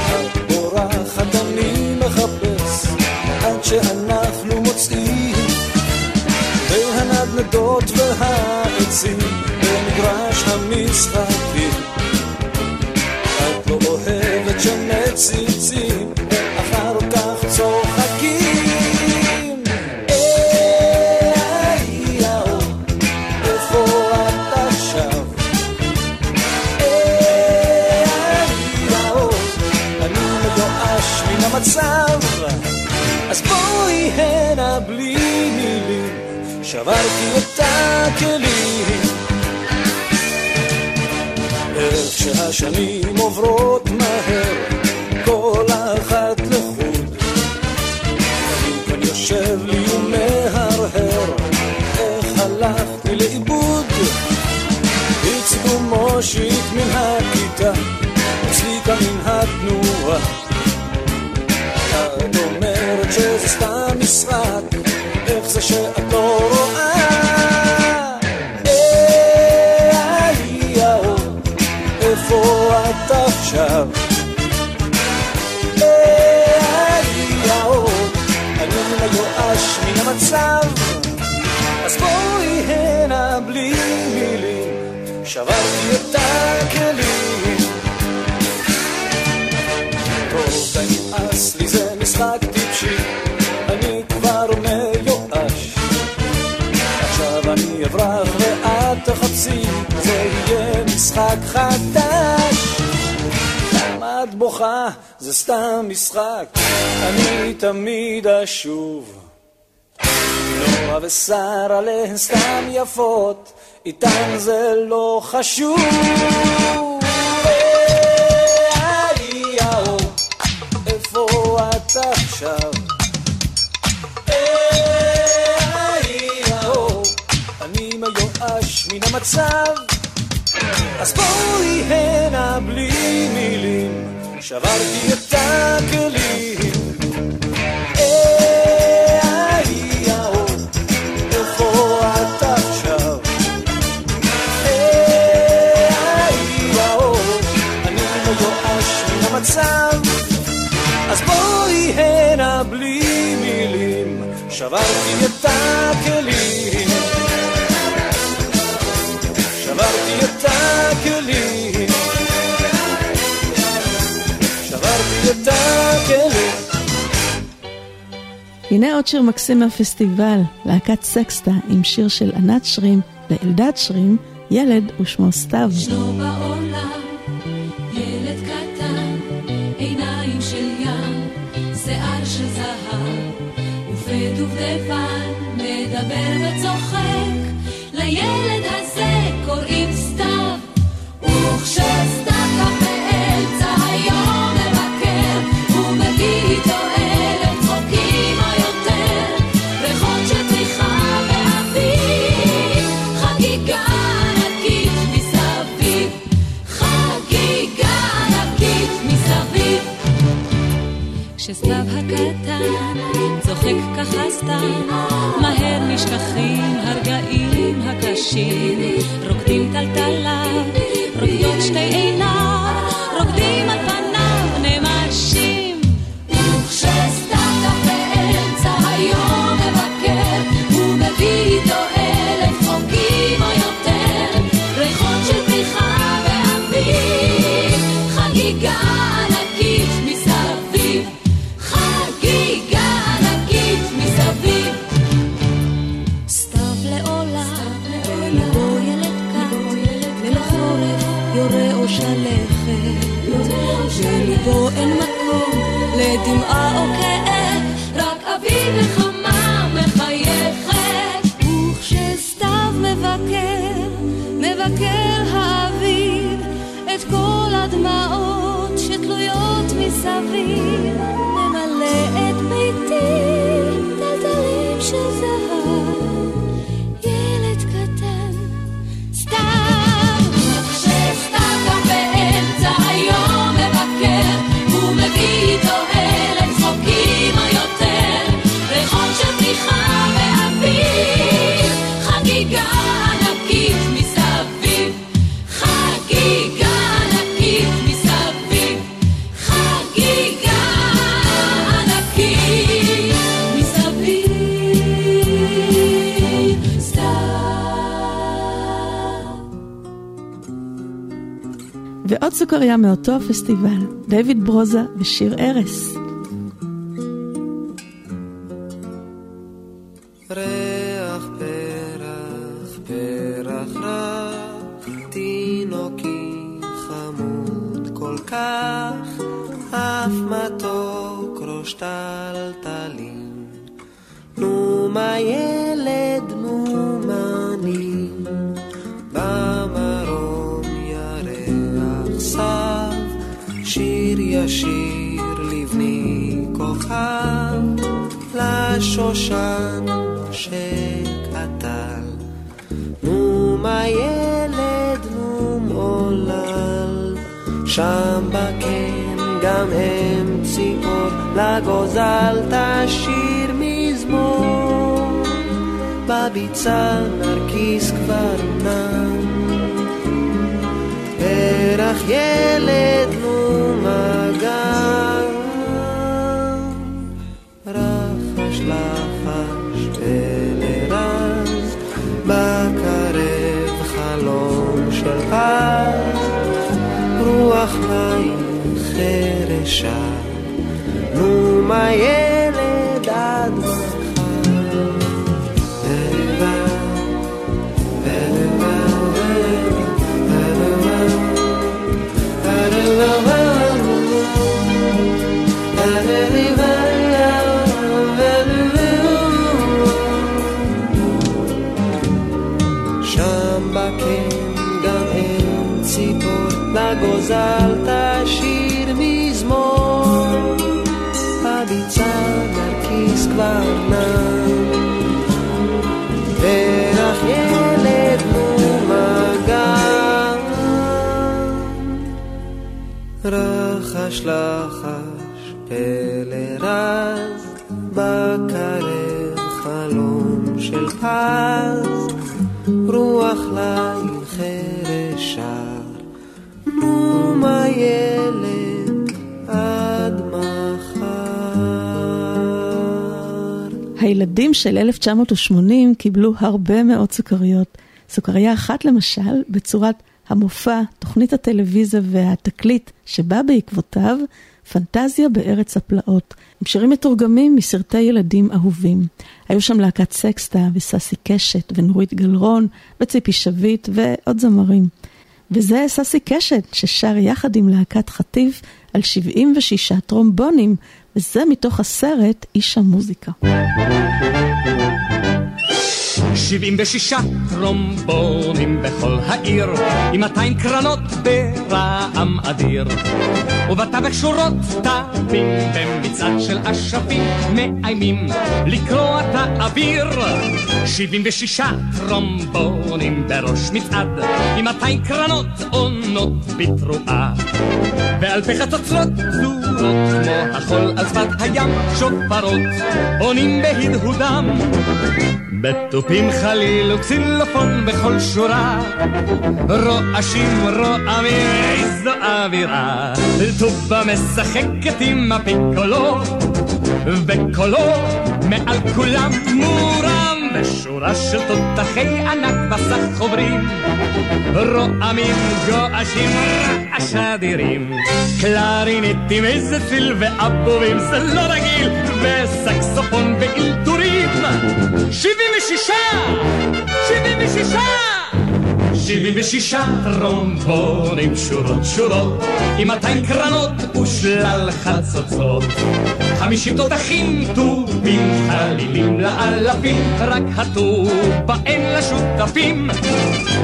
את בורחת אני מחפש עד שאנחנו מוצאים בין הנדנדות והעצים במגרש המשחקים. את לא אוהבת שמציצים אחר שהשנים עוברות מהר, כל אחת לחוד. אני כאן יושב לי ומהרהר, איך הלכתי לאיבוד. הציגו מושיק מן הכיתה, צביקה מן התנועה. את אומרת שזה סתם משחק, איך זה שאת לא רואה? טיפשי, אני כבר מיואש. עכשיו אני אברח ואת תחפשי, זה יהיה משחק חדש. למה את בוכה? זה סתם משחק, אני תמיד אשוב. נועה ושרה עליהן סתם יפות, איתן זה לא חשוב. עכשיו? אני מן המצב, אז בואי הנה בלי מילים, שברתי את הכלים. שברתי את הכלים. שברתי את הכלים. שברתי את הכלים. הנה עוד שיר מקסים מהפסטיבל, להקת סקסטה עם שיר של ענת שרים ואלדד שרים, ילד ושמו סתיו. דובדבן, מדבר וצוחק. לילד הזה קוראים סתיו, וכשסתיו קם באמצע היום מבקר, הוא מביא איתו אלף צחוקים או יותר, ריחות של פריחה ואביב, חגיגה ענקית מסביב, חגיגה ענקית מסביב. כשסתיו הקטן צוחק ככה סתם, מהר נשכחים הרגעים הקשים, רוקדים טלטלה, רוקדות שתי עיניו, סוכריה מאותו הפסטיבל, דיוויד ברוזה ושיר ארס. 1980 קיבלו הרבה מאוד סוכריות. סוכריה אחת למשל, בצורת המופע, תוכנית הטלוויזיה והתקליט שבא בעקבותיו, פנטזיה בארץ הפלאות, עם שירים מתורגמים מסרטי ילדים אהובים. היו שם להקת סקסטה וססי קשת ונורית גלרון וציפי שביט ועוד זמרים. וזה ססי קשת ששר יחד עם להקת חטיף על 76 טרומבונים, וזה מתוך הסרט איש המוזיקה. 76 טרומבונים בכל העיר, עם 200 קרנות ברעם אדיר. ובתווך שורות תווים במצעד של אשפים מאיימים לקרוע את האוויר. 76 טרומבונים בראש מצעד, עם 200 קרנות עונות בתרועה. ועל פי חצוצרות פזורים שורות כמו החול על שפת הים, שופרות עונים בהדהודם. בתופים חליל וקסילופון בכל שורה, רועשים רועמים איזו אווירה, טובה משחקת עם הפיקולו, וקולו מעל כולם מורם. בשורה של תותחי ענק בסך חוברים, רועמים גועשים רעש אדירים, קלרינטים איזה ציל ואבובים זה לא רגיל, וסקסופון ואלתורים, שבעים ושישה! שבעים ושישה! שבעים ושישה טרומבונים שורות שורות. עם מאתיים קרנות ושלל חצוצרות חמישים תותחים טובים חלילים לאלפים רק הטובה אין לה שותפים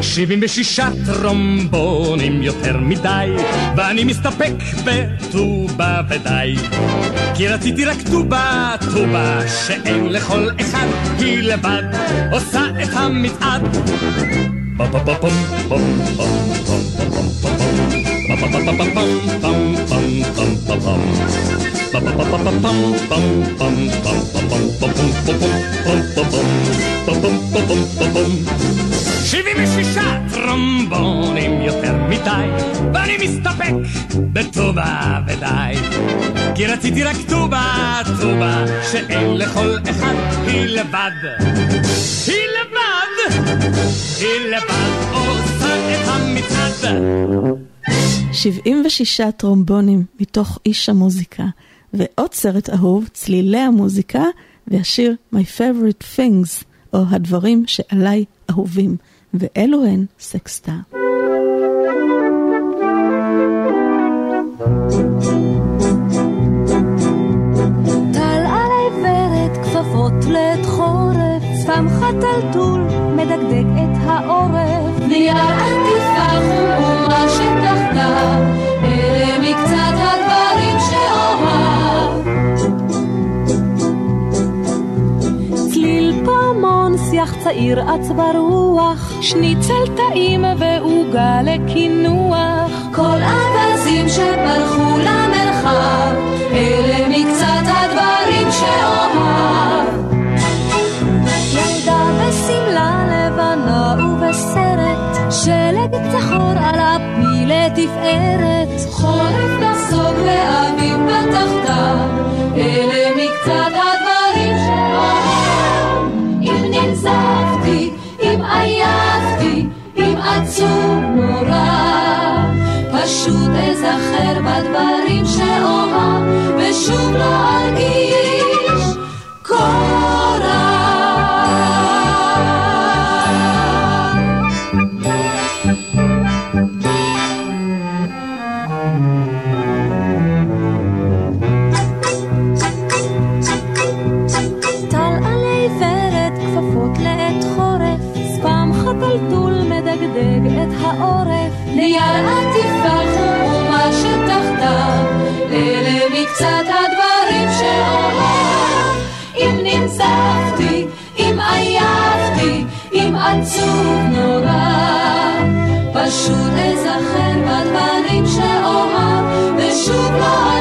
שבעים ושישה טרומבונים יותר מדי ואני מסתפק בטובה ודי כי רציתי רק טובה, טובה שאין לכל אחד היא לבד עושה את המצעד שבעים ושישה טרומבונים יותר מדי ואני מסתפק בטובה ודי כי רציתי רק טובה, טובה שאין לכל אחד היא לבד היא לבד היא לבד עושה את המצעד 76 טרומבונים מתוך איש המוזיקה, ועוד סרט אהוב, צלילי המוזיקה, והשיר My Favorite Things, או הדברים שעליי אהובים, ואלו הן סקסטה. טל על עיוורת, כפפות לעת חורף, שפם חתלתול, מדגדג את העורף. נייר צעיר אץ ברוח, שניצל טעים ועוגה לקינוח. כל אווזים שפרחו למרחב, אלה מקצת הדברים שאוהב. ילדה בשמלה לבנה ובסרט, שלג צחור על הפי לתפארת. חורף נסוג ואביב בתחתיו, עצוב נורא, פשוט אזכר בדברים שאוהב, ושוב לא ארגיש עצוב נורא, פשוט אזכר בדברים שאוהב, ושוב לא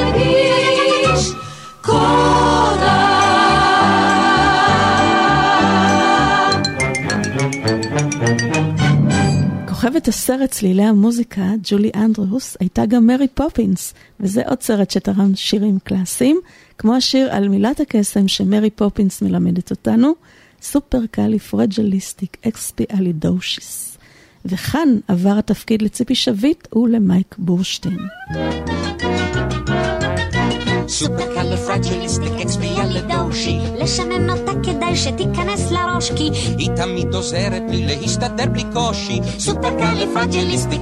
כוכבת הסרט צלילי המוזיקה, ג'ולי אנדרוס, הייתה גם מרי פופינס, וזה עוד סרט שתרם שירים קלאסיים, כמו השיר על מילת הקסם שמרי פופינס מלמדת אותנו, סופר קאלי פרג'ליסטיק אקספיאלידושיס. וכאן עבר התפקיד לציפי שביט ולמייק בורשטיין. אקספיאלידושי לשנן אותה כדאי שתיכנס לראש כי היא תמיד עוזרת לי להסתדר בלי קושי.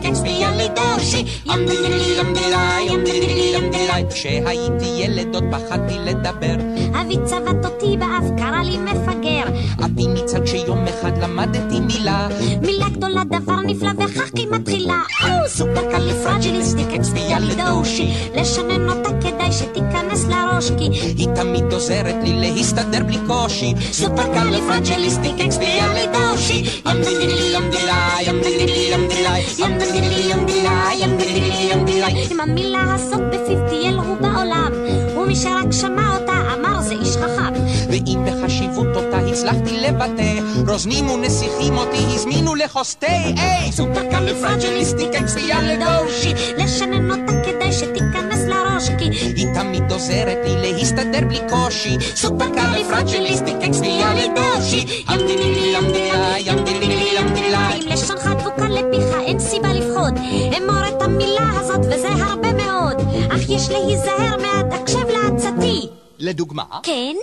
אקספיאלידושי ימדילי ימדילי ימדילי ימדילי כשהייתי ילד עוד פחדתי לדבר. אבי צבט אותי באף קרא לי מפגר. אפי ניצל כשיום אחד למדתי מילה. מילה גדולה דבר נפלא וכך היא מתחילה. סופרקליפרג'ליסטיק אקספיאלידושי לשנן אותה כדאי שתיכנס להיכנס לראש כי היא תמיד עוזרת לי להסתדר בלי קושי סופר קליפרג'ליסטיק אקספיאלידושי ימדילי לי ימדילה ימדילי לי ימדילה ימדילי לי ימדילה ימדילי לי ימדילה עם המילה הזאת בפיו טייל הוא בעולם ומי שרק שמע אותה אמר זה איש חכם ואם בחשיבות אותה הצלחתי לבטא רוזנים ונסיכים אותי הזמינו לכוס תה סופר קליפרג'ליסטיק אקספיאלידושי לשנן אותה כ... שתיכנס לראש כי היא תמיד עוזרת לי להסתדר בלי קושי. סופר קליפרג'ליסטיק אקספיאלידושי ימדילי ימדילי ימדילי ימדילי אם לשונך דבוקה לפיך אין סיבה לפחוד. אמור את המילה הזאת וזה הרבה מאוד. אך יש להיזהר מעט הקשב לעצתי. לדוגמה? כן?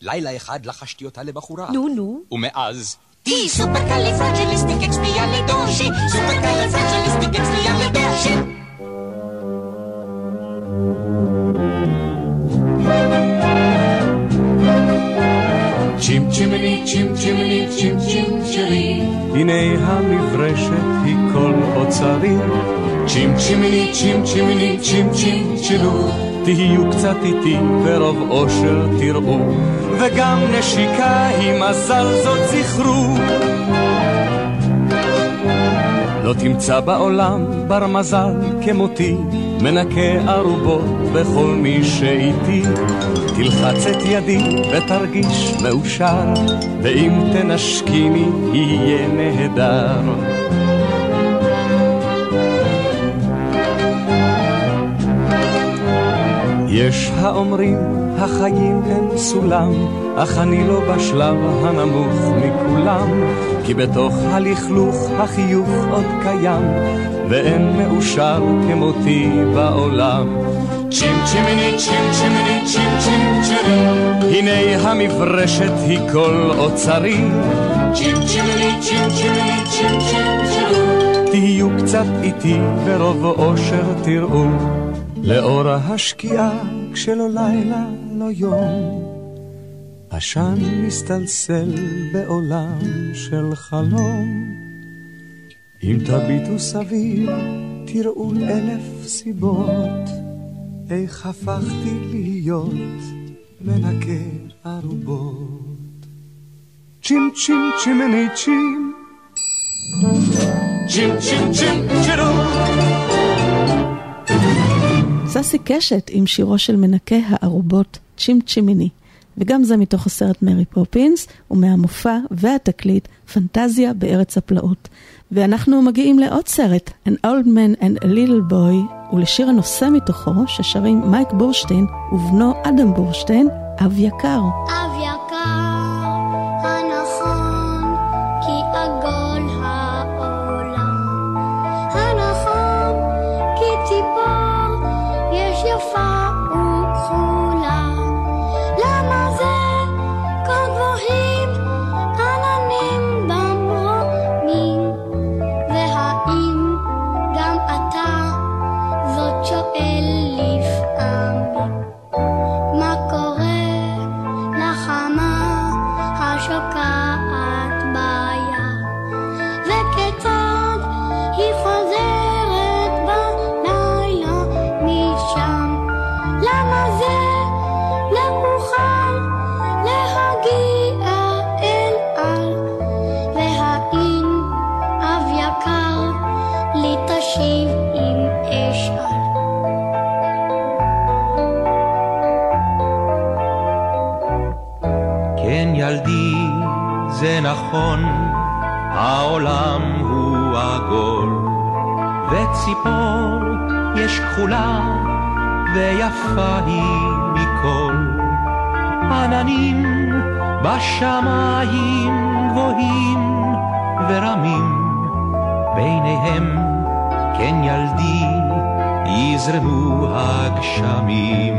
לילה אחד לחשתי אותה לבחורה. נו נו. ומאז היא סופר קליפרג'ליסטיק אקספיאלידושי הנה המברשת היא כל אוצרי. צ'ים צ'ימני צ'ים צ'ימני צ'ים צ'ים צ'ילו. תהיו קצת איתי ורוב אושר תראו. וגם נשיקה היא מזל זאת זכרו. לא תמצא בעולם בר מזל כמותי מנקה ערובות בכל מי שאיתי. תלחץ את ידי ותרגיש מאושר ואם תנשקיני יהיה נהדר. יש האומרים החיים הם סולם אך אני לא בשלב הנמוך מכולם כי בתוך הלכלוך החיוך עוד קיים ואין מאושר כמותי בעולם. צ'ים צ'ימיני צ'ים צ'ימיני צ'ים צ'ים צ'ירי. הנה המברשת היא כל אוצרי. צ'ים צ'ימיני צ'ים צ'ימיני צ'ים צ'ים צ'ירו תהיו קצת איתי ברוב אושר תראו. לאור השקיעה כשלא לילה לא יום עשן מסתלסל בעולם של חלום. אם תביטו סביב תראו אלף סיבות איך הפכתי להיות מנקה ערובות צ'ים צ'ים צ'ימני צ'ים. צ'ים צ'ים צ'ים צ'ירו. ססי קשת עם שירו של מנקה הערובות צ'ים צ'ימיני, וגם זה מתוך הסרט מרי פופינס, ומהמופע והתקליט פנטזיה בארץ הפלאות. ואנחנו מגיעים לעוד סרט, An Old Man and a Little Boy, ולשיר הנושא מתוכו, ששרים מייק בורשטיין ובנו אדם בורשטיין, אב יקר. אב יקר, נכון, העולם הוא עגול, וציפור יש כחולה, ויפה היא מכל. עננים בשמיים גבוהים ורמים, ביניהם, כן ילדי, יזרמו הגשמים.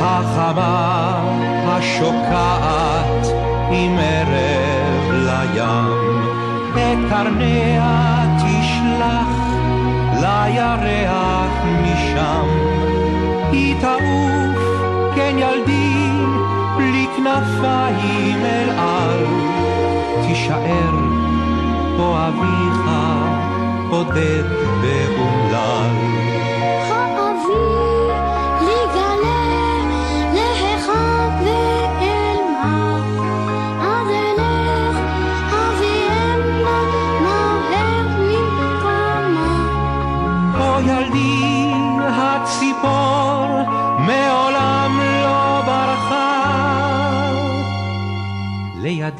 החמה השוקעת עם ערב לים, את קרניה תשלח לירח משם. היא תעוף, כן ילדי, בלי כנפיים אל על, תישאר פה אביך בודד ואומלל.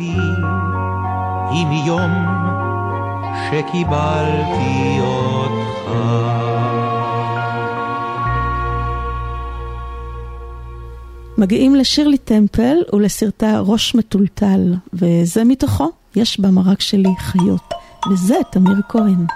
ידי היא מיום שקיבלתי אותך. מגיעים לשירלי טמפל ולסרטה ראש מטולטל, וזה מתוכו, יש במרק שלי חיות, וזה תמיר כהן.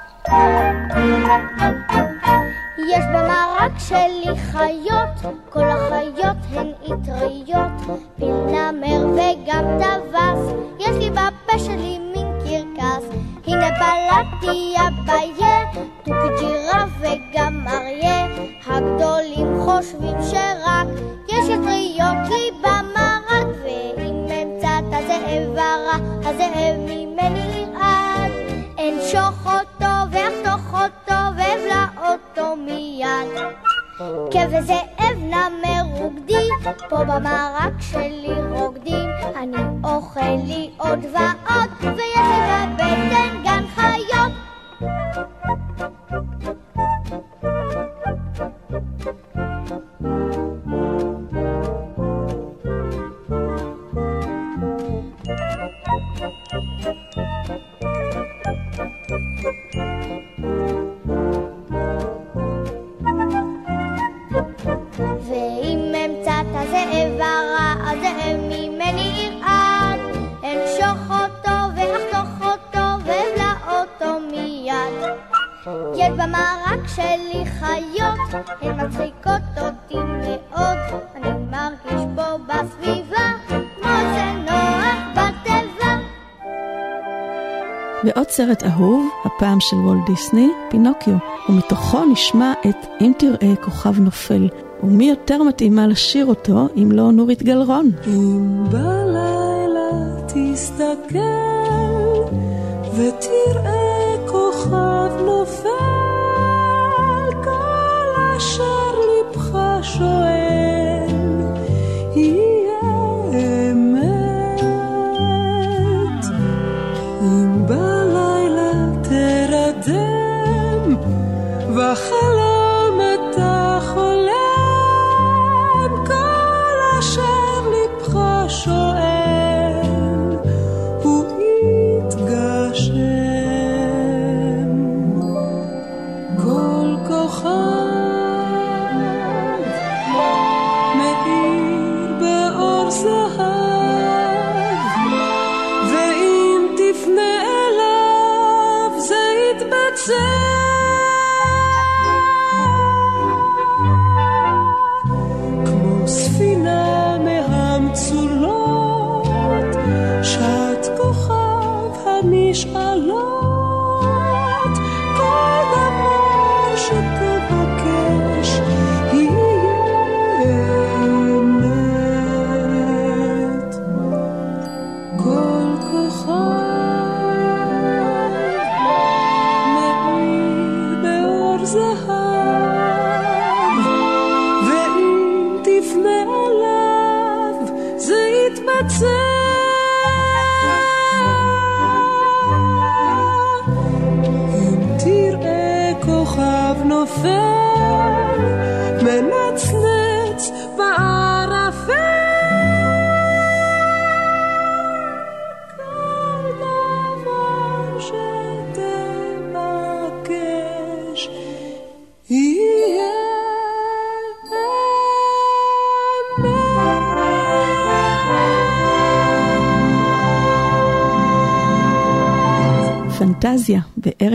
יש במרק שלי חיות, כל החיות הן אטריות, פיל נמר וגם טווס, יש לי בפה שלי מין קרקס. הנה בלעתי אביה, תוכי ג'ירף וגם אריה, הגדולים חושבים שרק יש אטריות לי במרק, ואם אמצא את הזאב הרע, הזאב ממני ירעד. אין שוחוטו ואחתוך אותו ואבלע אותו מיד. כבזאב נמר רוקדי, פה במרק שלי רוקדים. אני אוכל לי עוד ועוד, ויש לי בבטן גן חיות. הן מצחיקות אותי מאוד. אני מרגיש פה בסביבה, כמו זה נוח בטבע. ועוד סרט אהוב, הפעם של וולט דיסני, פינוקיו, ומתוכו נשמע את "אם תראה כוכב נופל", ומי יותר מתאימה לשיר אותו אם לא נורית גלרון? אם בלילה תסתכל ותראה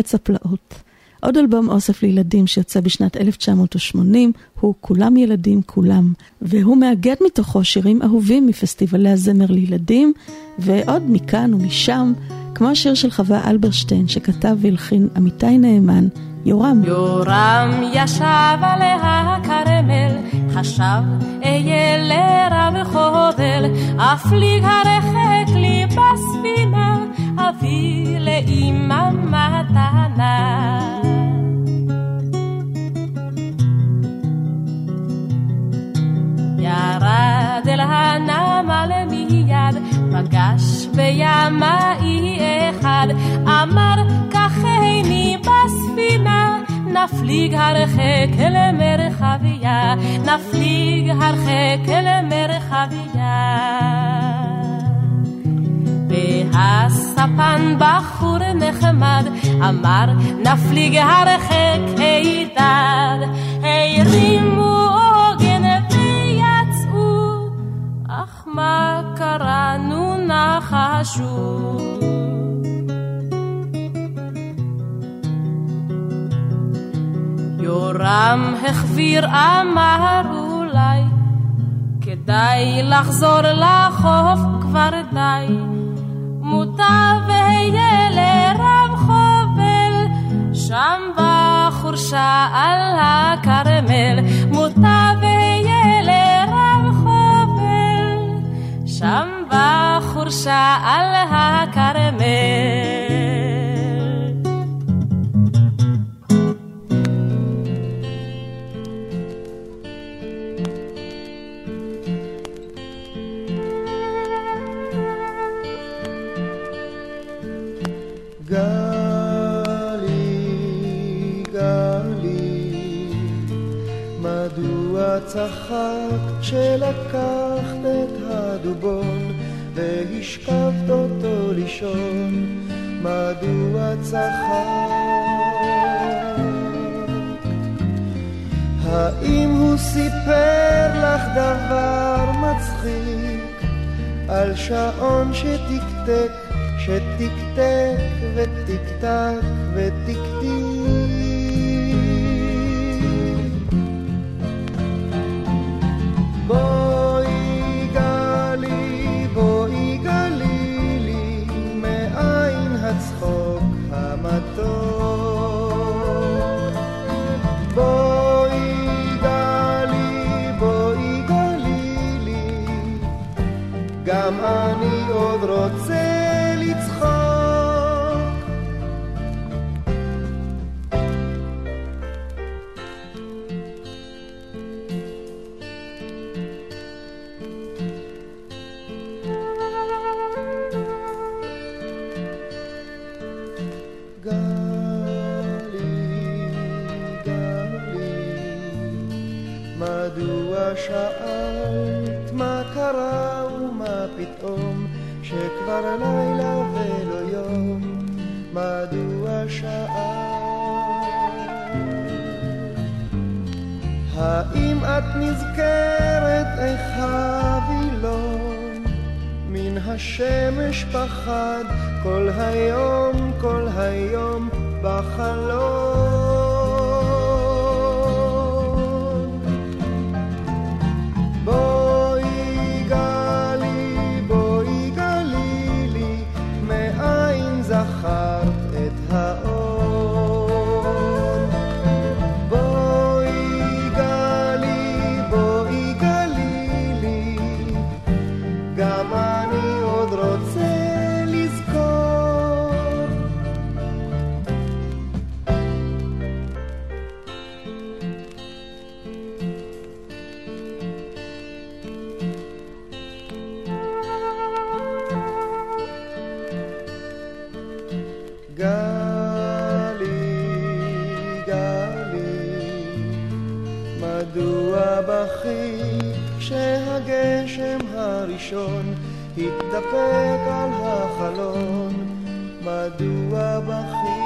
בארץ הפלאות. עוד אלבום אוסף לילדים שיוצא בשנת 1980 הוא כולם ילדים כולם, והוא מאגד מתוכו שירים אהובים מפסטיבלי הזמר לילדים, ועוד מכאן ומשם, כמו השיר של חווה אלברשטיין שכתב והלחין עמיתי נאמן, יורם. יורם ישב עליה הכרמל, חשב אהיה לרע וחובל, אפליג הרחק לי בספינה, אביא לאמא מתנה. ירד אל הנמל מיד, פגש בימאי אחד, אמר קחני בספינה, נפליג הרחק אל מרחביה, נפליג הרחק אל מרחביה. הספן בחור נחמד, אמר נפליג הרחק הידד. הרימו עוגן ויצאו, אך מה קראנו נחשו. יורם החביר אמר אולי כדאי לחזור לחוף כבר די מוטב ואהיה לרב חובל. שם בחורשה על הכרמל. מוטב ואהיה לרב חובל. שם בחורשה על הכרמל צחקת כשלקחת את הדובון והשכבת אותו לישון? מדוע צחקת? האם הוא סיפר לך דבר מצחיק על שעון שתקתק שתקתק ותקתק ותקתיק בואי נזכרת איך הווילון מן השמש פחד כל היום, כל היום בחלום. התדפק על החלון? מדוע בכית?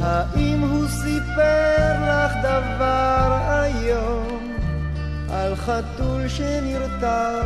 האם הוא סיפר לך דבר איום על חתול שנרטב,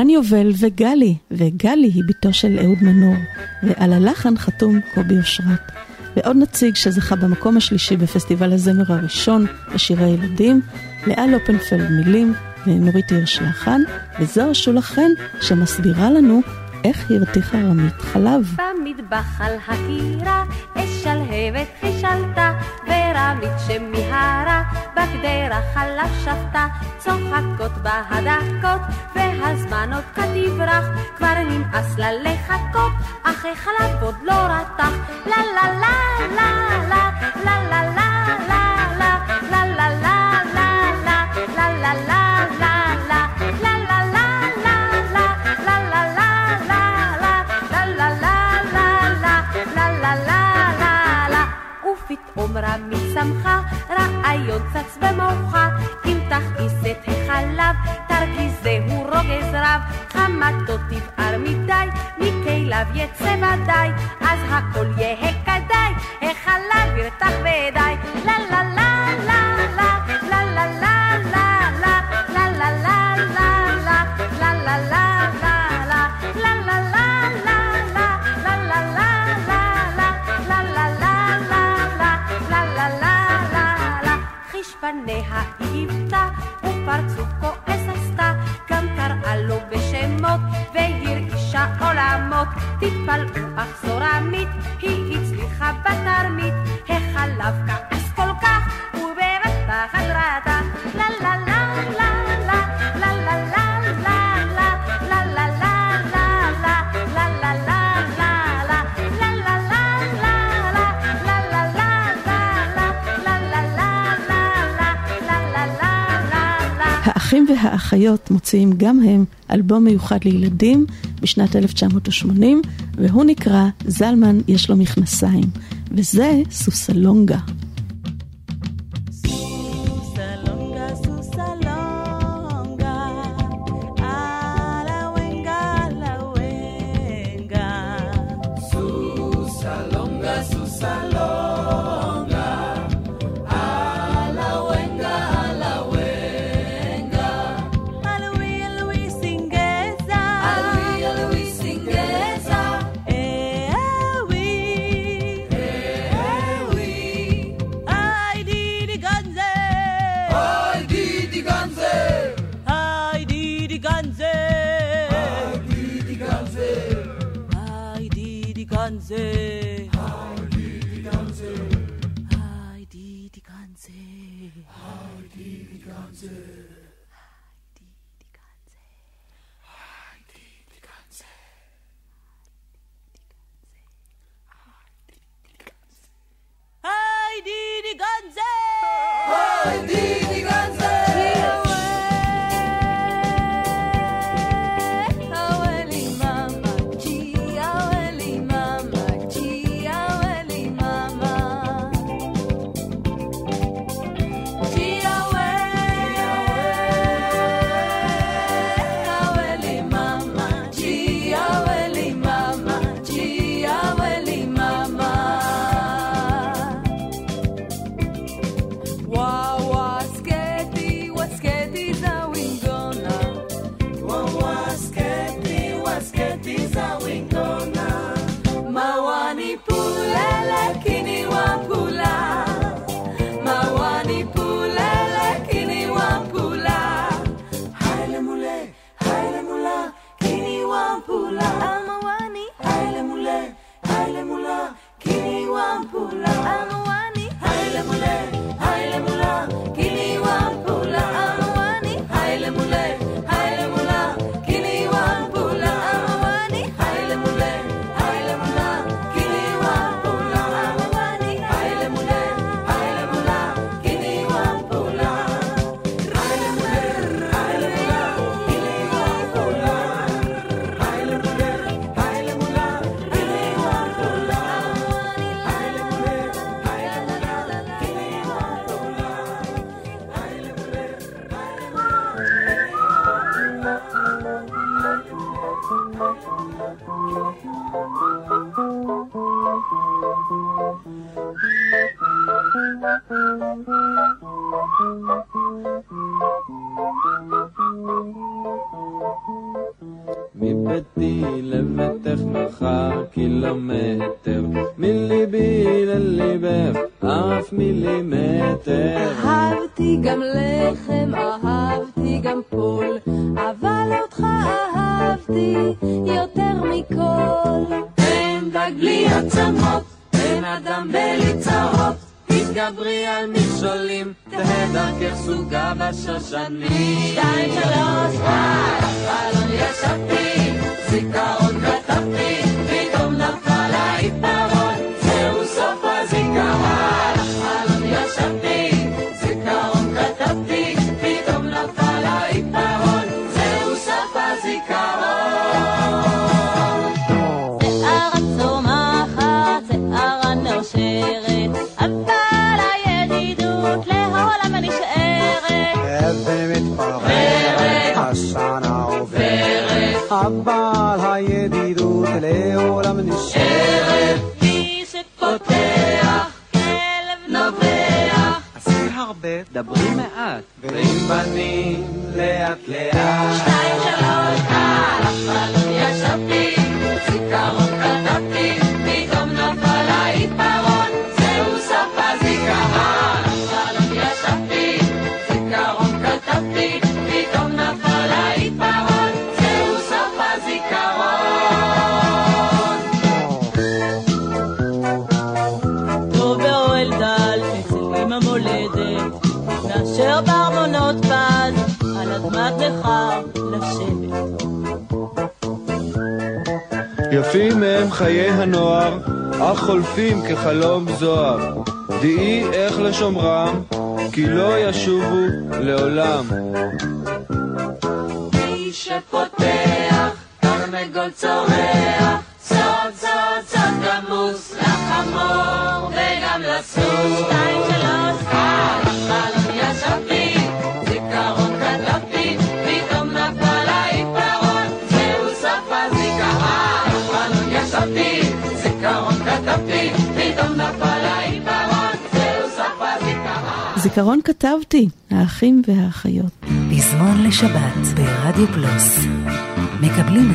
חנן יובל וגלי, וגלי היא בתו של אהוד מנור, ועל הלחן חתום קובי אושרת. ועוד נציג שזכה במקום השלישי בפסטיבל הזמר הראשון לשירי ילדים, לאה לופנפלד מילים ונורית הירש לחן, וזוהר שולה חן שמסבירה לנו איך הרתיחה רמית חלב. במטבח על הקירה, אש שלהבת חישלתה, ורמית שמיהרה, בגדרה עליו שבתה, צוחקות בהדקות, והזמן עוד כתברח, כבר נמאס לה לחכות, אך החלב עוד לא רתח, לה לה לה לה לה לה לה לה לה לה לה לה פתאום רמי שמחה, רעיון צץ במוחה, אם תכעיס את החלב, תרגיז זהו רוגז רב, חמתו תבער מדי, מכליו יצא ודאי, אז הכל יהא כדאי, החלב ירתח לה לה לה לה פניה היוותה, ופרצוף כועס עשתה, גם קראה לו בשמות, והרעישה עולמות. תתפלאו אך זו רמית, היא הצליחה בתרמית, החלב כעס כל כך, ובבת לה לה לה האחים והאחיות מוציאים גם הם אלבום מיוחד לילדים בשנת 1980, והוא נקרא זלמן יש לו מכנסיים, וזה סוסלונגה.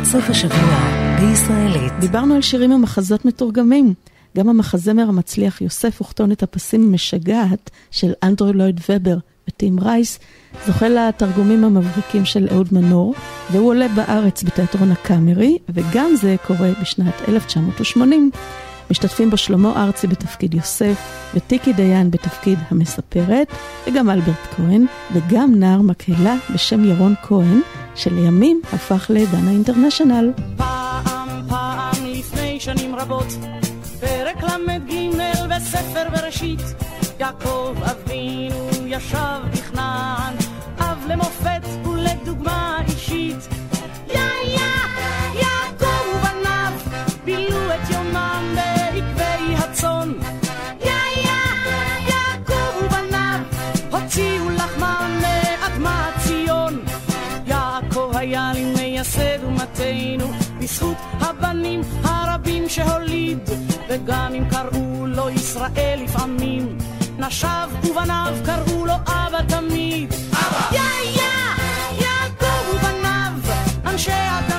סוף השבוע בישראלית. דיברנו על שירים ומחזות מתורגמים. גם המחזמר המצליח יוסף וכתונת הפסים המשגעת של אנדרו לויד ובר וטים רייס זוכה לתרגומים המבריקים של אהוד מנור, והוא עולה בארץ בתיאטרון הקאמרי, וגם זה קורה בשנת 1980. משתתפים בו שלמה ארצי בתפקיד יוסף, וטיקי דיין בתפקיד המספרת, וגם אלברט כהן, וגם נער מקהלה בשם ירון כהן, שלימים הפך לדנה אינטרנשיונל. פעם, פעם לפני שנים רבות, פרק ל"ג בספר בראשית, יעקב אבינו ישב בכנען, אב למופת ולדוגמה לי מייסד אומתנו, בזכות הבנים הרבים שהוליד, וגם אם קראו לו ישראל לפעמים, נשיו ובניו קראו לו אבא תמיד. אבא! יא יא, יעקב ובניו, אנשי אדמה,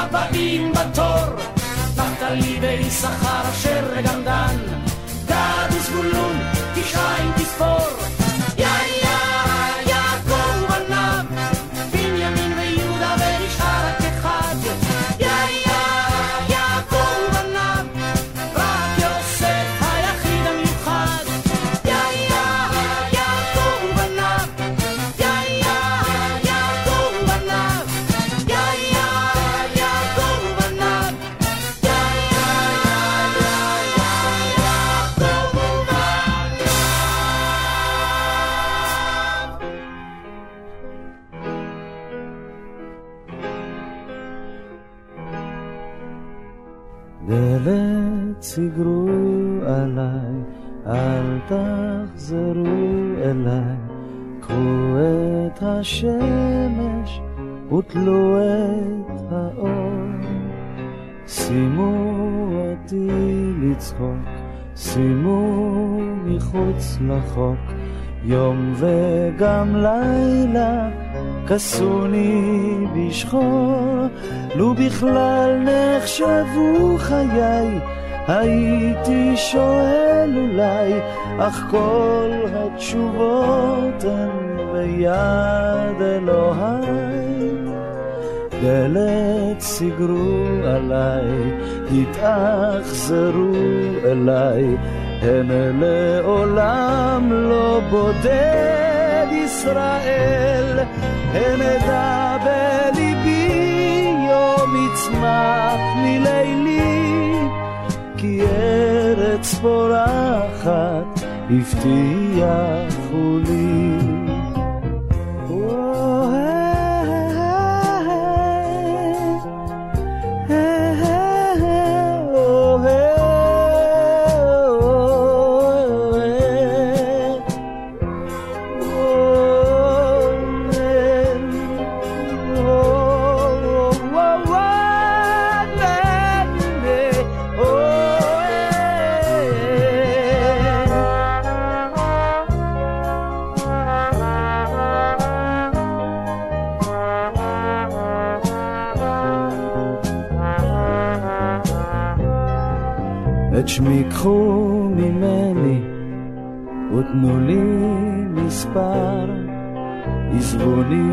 הבאים בתור, נפתלי ויששכר אשר וגם דן, גד וזבולון, תשעה אם תספור. דלת סגרו עליי, אל תחזרו אליי, קחו את השמש ותלו את האור. שימו אותי לצחוק, שימו מחוץ לחוק, יום וגם לילה, כסוני בשחור, לו בכלל נחשבו חיי, הייתי שואל אולי, אך כל התשובות הן ביד אלוהי. דלת סגרו עליי, התאכזרו אליי, הן לעולם לא בודד ישראל, הן אדע בליבי יום יצמח מלילי, כי ארץ פורחת הבטיחו לי. שמי קחו ממני ותנו לי מספר. עזבוני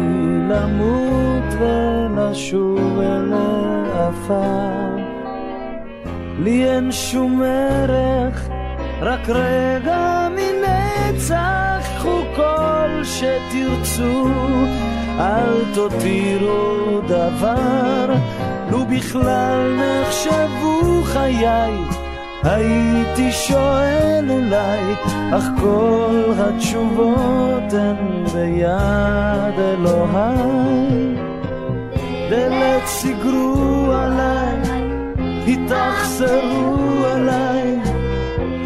למות ולשוב אל העפר. לי אין שום ערך רק רגע מנצח. קחו כל שתרצו אל תותירו דבר. לו בכלל נחשבו חיי הייתי שואל אולי, אך כל התשובות הן ביד אלוהי. דלת סגרו עליי, התאכזרו עליי,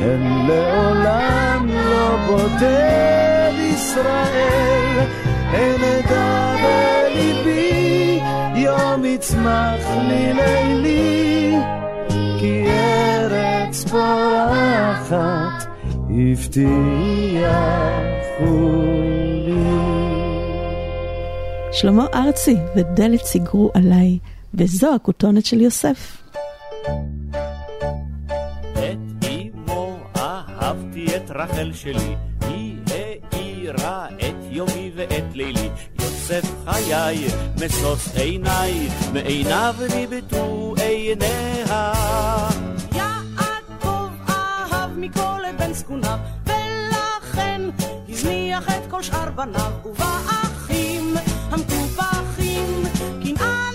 הן לעולם לא בודד ישראל, הן אדע בליבי, יום יצמח לי לילי, כי ארץ פורחת הבטיחו לי. שלמה ארצי ודלת סיגרו עליי, וזו הכותונת של יוסף. את אמו אהבתי את רחל שלי, היא האירה את יומי ואת לילי. יוסף חיי, משוש עיניי, מעיניו ניבטו עיניה. מכל בן זקוניו, ולכן הזניח את כל שאר בניו, ובאחים המקופחים קנאה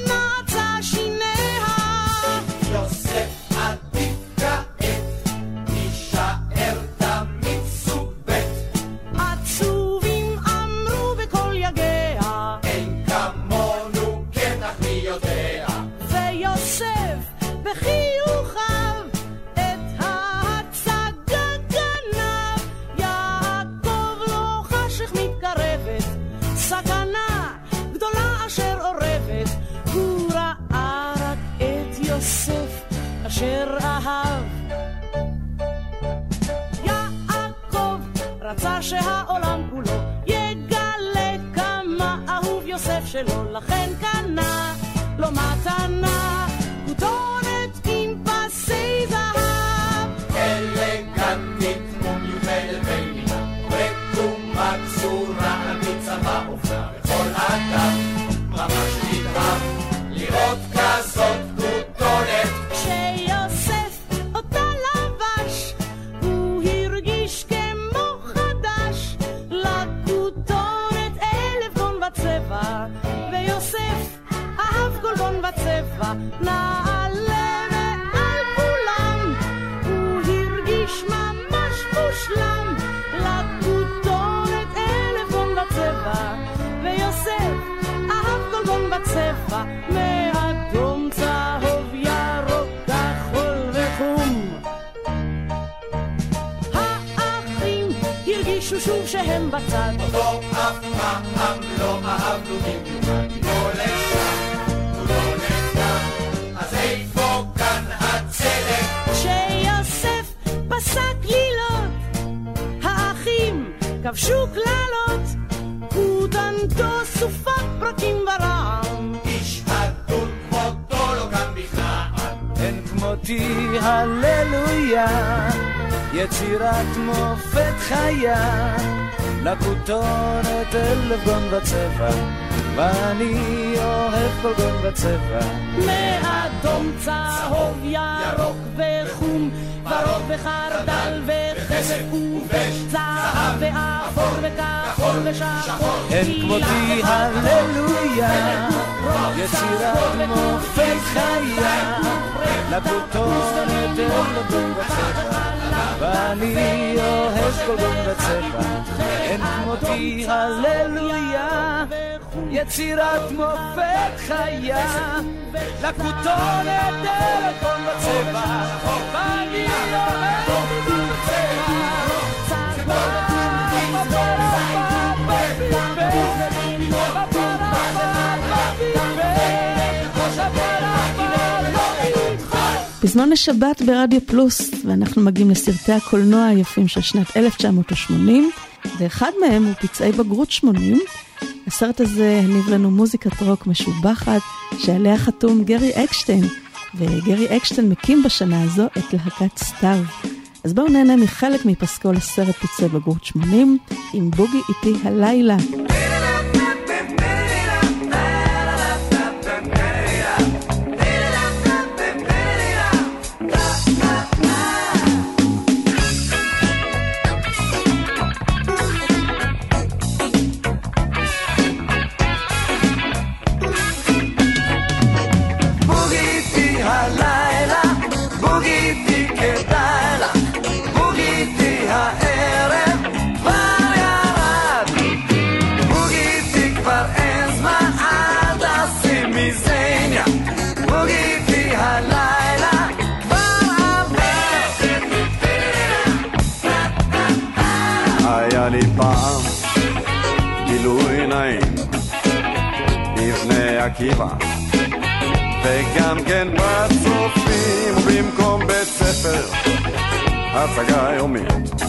שהעולם כולו יגלה כמה אהוב יוסף שלו, לכן קנה לו מתנה, אוהב כל גון וצבע. אין כמותי הללויה, יצירת מופת חיה, לכותונת אלף גון וצבע, ואני אוהב כל גון פזמון לשבת ברדיו פלוס, ואנחנו מגיעים לסרטי הקולנוע היפים של שנת 1980, ואחד מהם הוא פצעי בגרות 80. הסרט הזה הניב לנו מוזיקת רוק משובחת, שעליה חתום גרי אקשטיין, וגרי אקשטיין מקים בשנה הזו את להקת סתיו. אז בואו נהנה מחלק מפסקול הסרט פצעי בגרות 80, עם בוגי איתי הלילה. עקיבא. וגם כן בצופים במקום בית ספר הצגה יומית.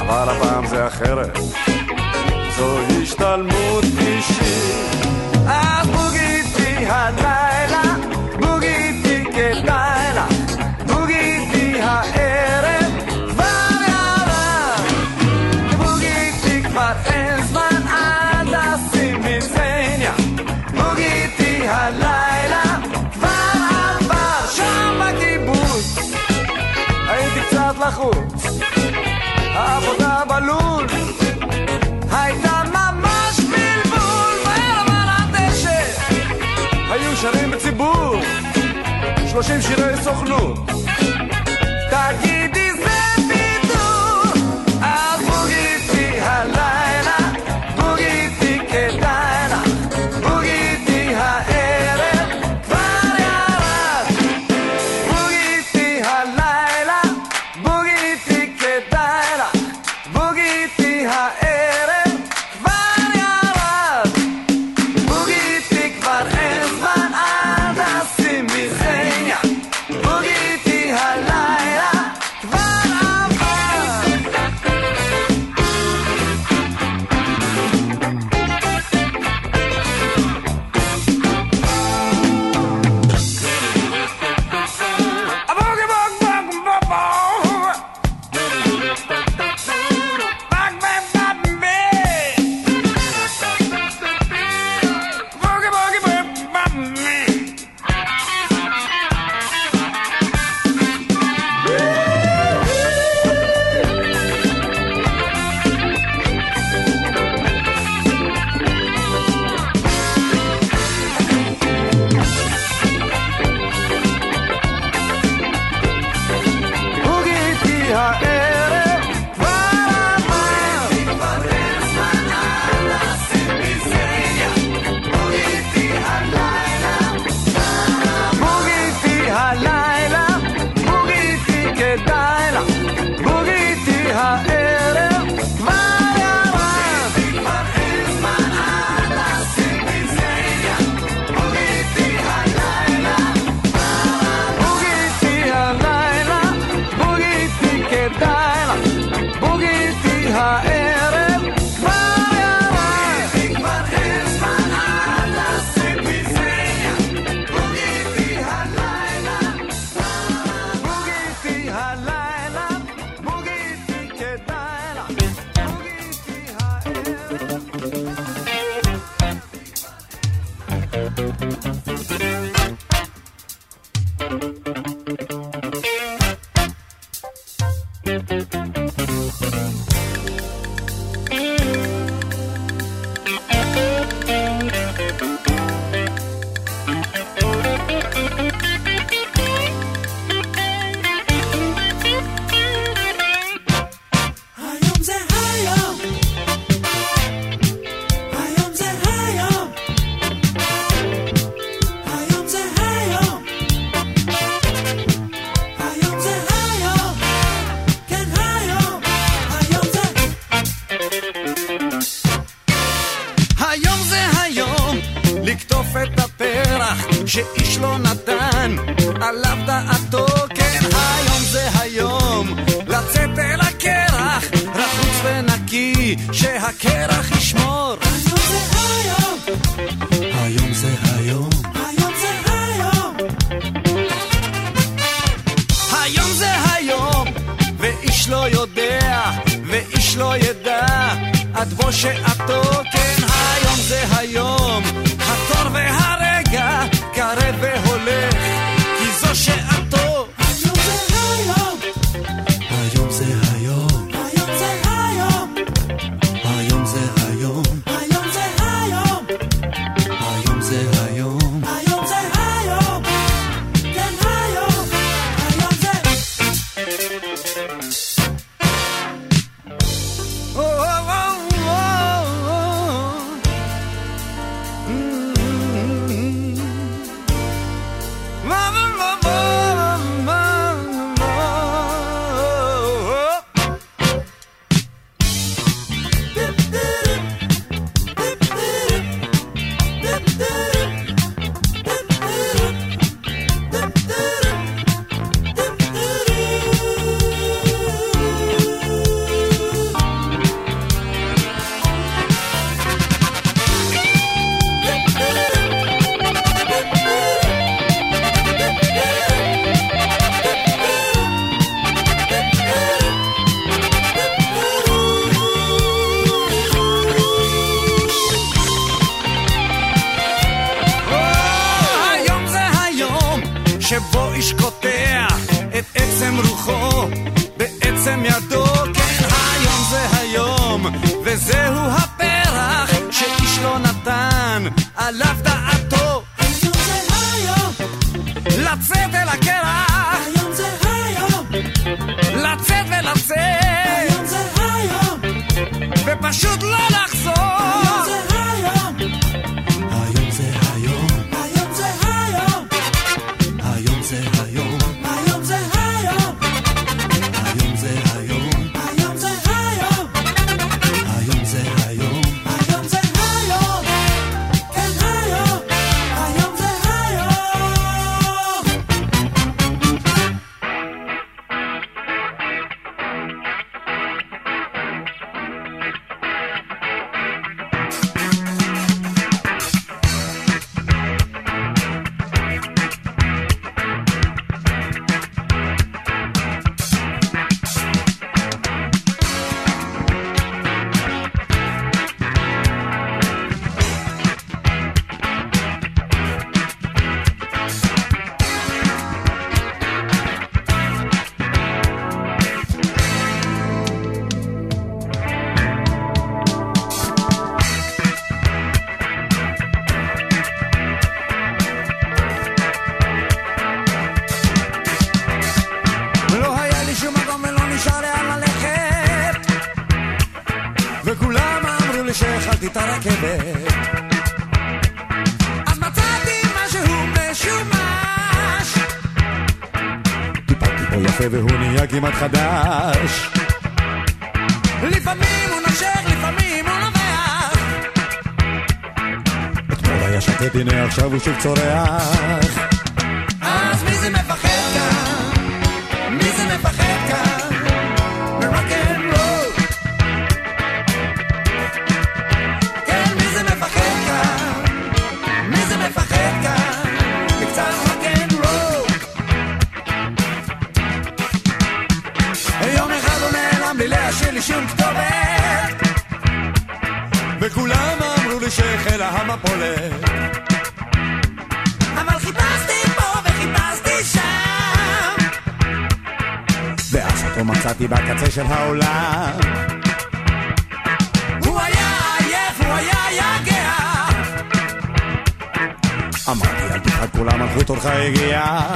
אבל הפעם זה אחרת. זו השתלמות אישית. אז בוגיתי הלילה, 30 שירי סוכנות. נהיה כמעט חדש. לפעמים הוא נושך, לפעמים הוא נובח. אתמול היה שקט, הנה עכשיו הוא שוב צורח. שום כתובת. וכולם אמרו לי שהחלה המפולת אבל חיפשתי פה וחיפשתי שם. ואז אותו מצאתי בקצה של העולם. הוא היה עייף, הוא היה יגע. אמרתי אל תפחד כולם, מלכות הולכה הגיעה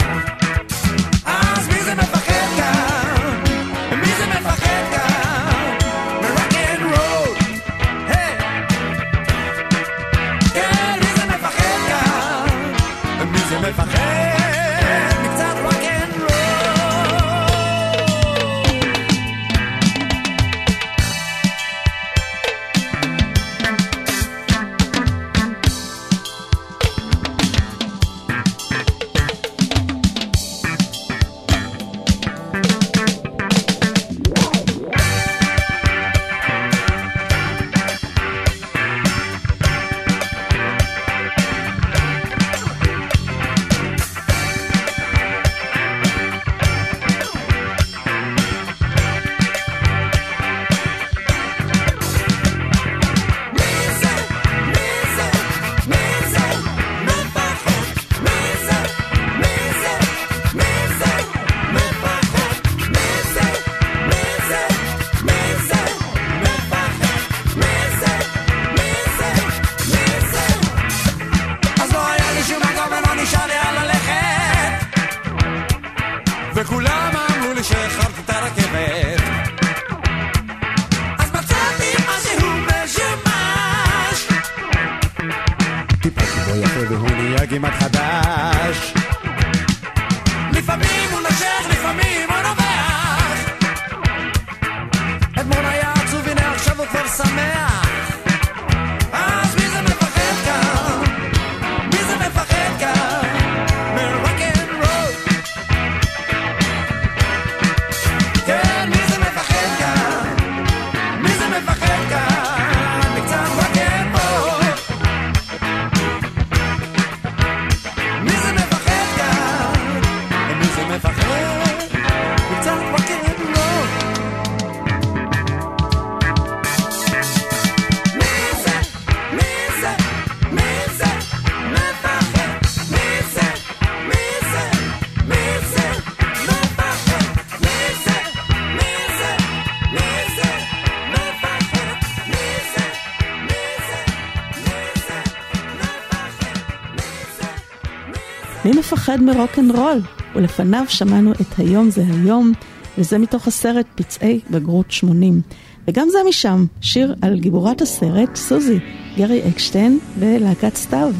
מפחד רול, ולפניו שמענו את היום זה היום, וזה מתוך הסרט פצעי בגרות 80. וגם זה משם, שיר על גיבורת הסרט, סוזי, גרי אקשטיין ולהקת סתיו.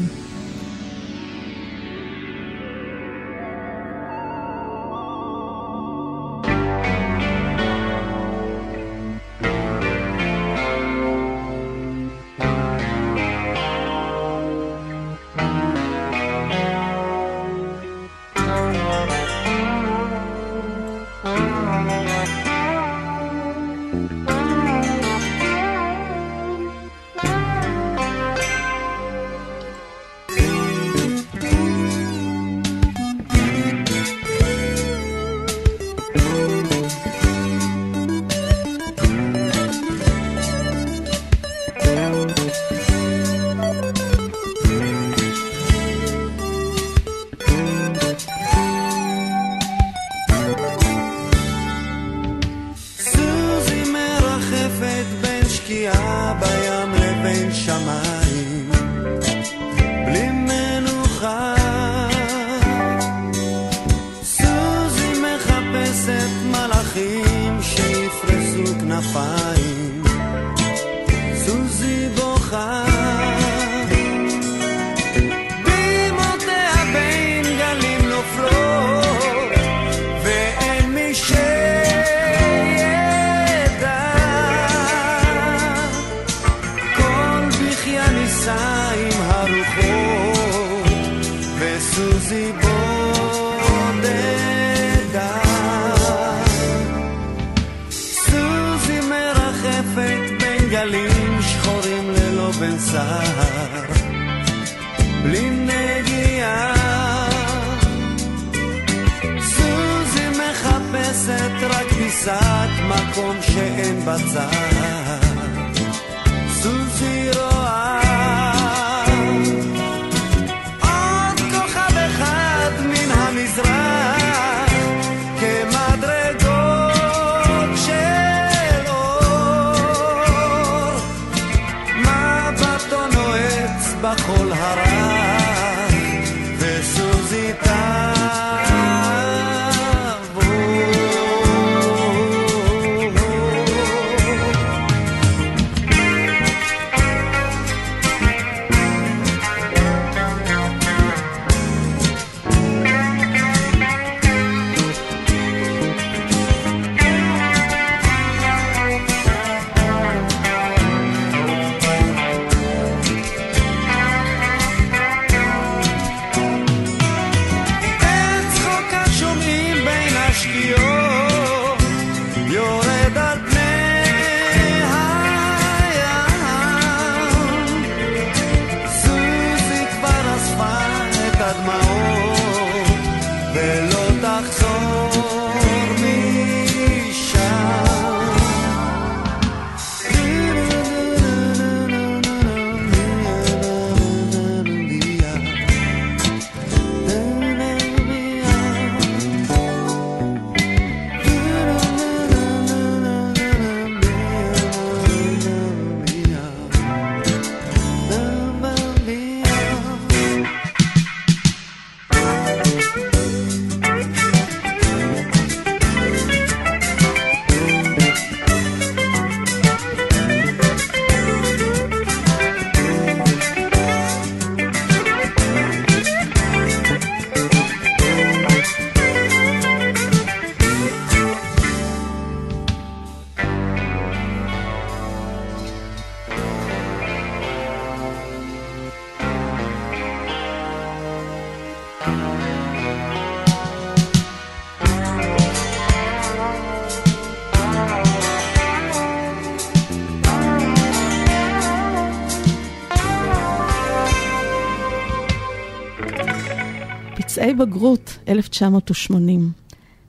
בגרות, 1980.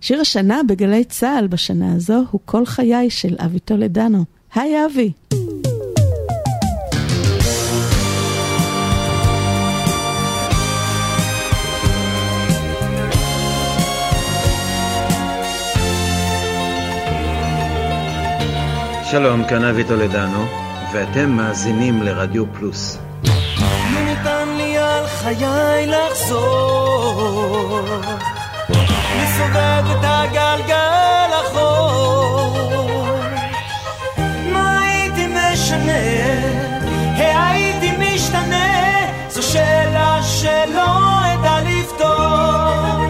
שיר השנה בגלי צה"ל בשנה הזו הוא כל חיי של אבי טולדנו. היי אבי! שלום, כאן אבי טולדנו, ואתם מאזינים לרדיו פלוס. חיי לחזור. מסובב את הגלגל אחור. מה הייתי משנה? הייתי משתנה? זו שאלה שלא אדע לפתור.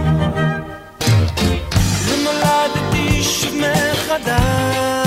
ונולדתי שוב מחדש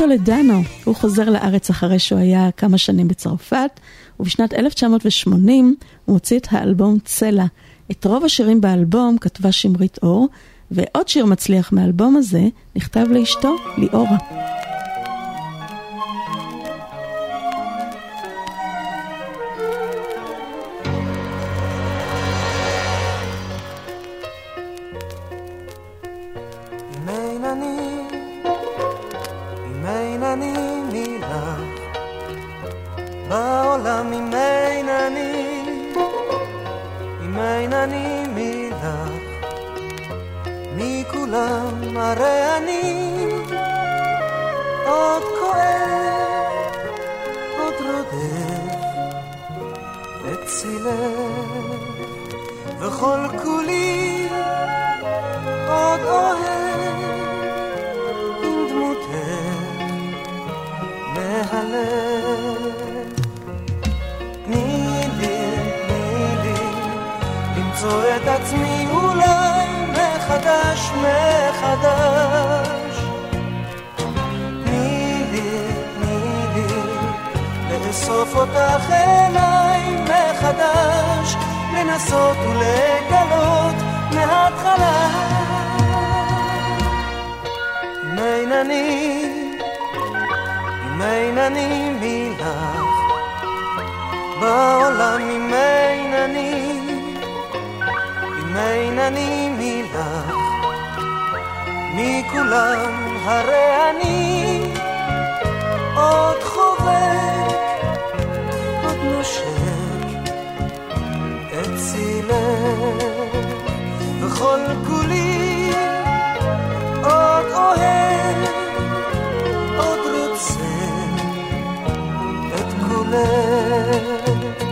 טולדנו. הוא חוזר לארץ אחרי שהוא היה כמה שנים בצרפת, ובשנת 1980 הוא הוציא את האלבום צלע. את רוב השירים באלבום כתבה שמרית אור, ועוד שיר מצליח מהאלבום הזה נכתב לאשתו, ליאורה. הרי אני עוד כואב, עוד רודף את צילך, וכל כולי עוד אוהב עם דמותך מהלב. תני לי, תני לי, למצוא את עצמי אולי מחדש, מחדש. תני לי, תני לי, לאסוף אותך עיניי מחדש, לנסות ולגלות מההתחלה. מינני, אני מילך, בעולם מינני אין אני, מילך, מכולם הרי אני עוד חובק, עוד נושק את צילך, וכל כולי עוד אוהב, עוד רוצה את כולך.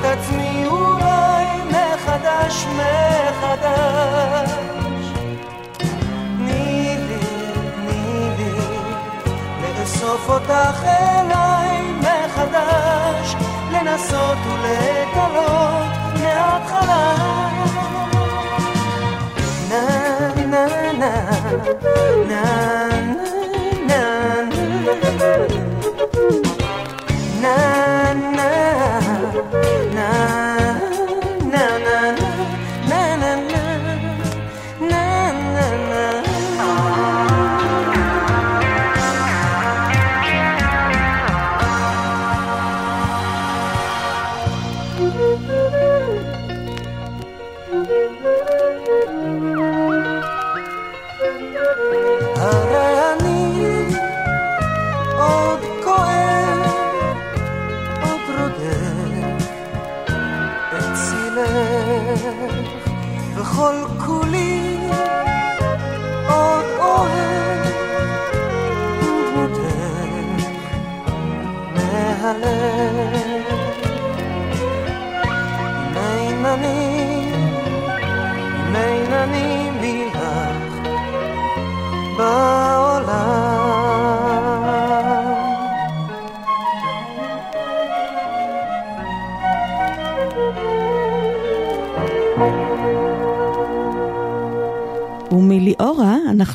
את עצמי אולי מחדש, מחדש. תני לי, תני לי, לאסוף אותך אליי מחדש, לנסות ולגלות מההתחלה. נה נה נה נה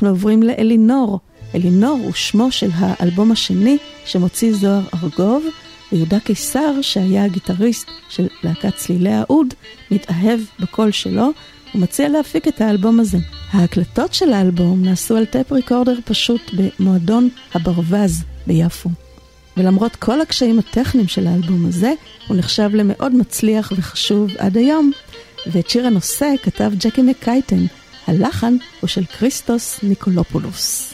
אנחנו עוברים לאלינור. אלינור הוא שמו של האלבום השני שמוציא זוהר ארגוב, ויהודה קיסר, שהיה הגיטריסט של להקת צלילי העוד, מתאהב בקול שלו, ומציע להפיק את האלבום הזה. ההקלטות של האלבום נעשו על טייפ ריקורדר פשוט במועדון הברווז ביפו. ולמרות כל הקשיים הטכניים של האלבום הזה, הוא נחשב למאוד מצליח וחשוב עד היום. ואת שיר הנושא כתב ג'קי מקייטן, הלחן הוא של כריסטוס ניקולופולוס.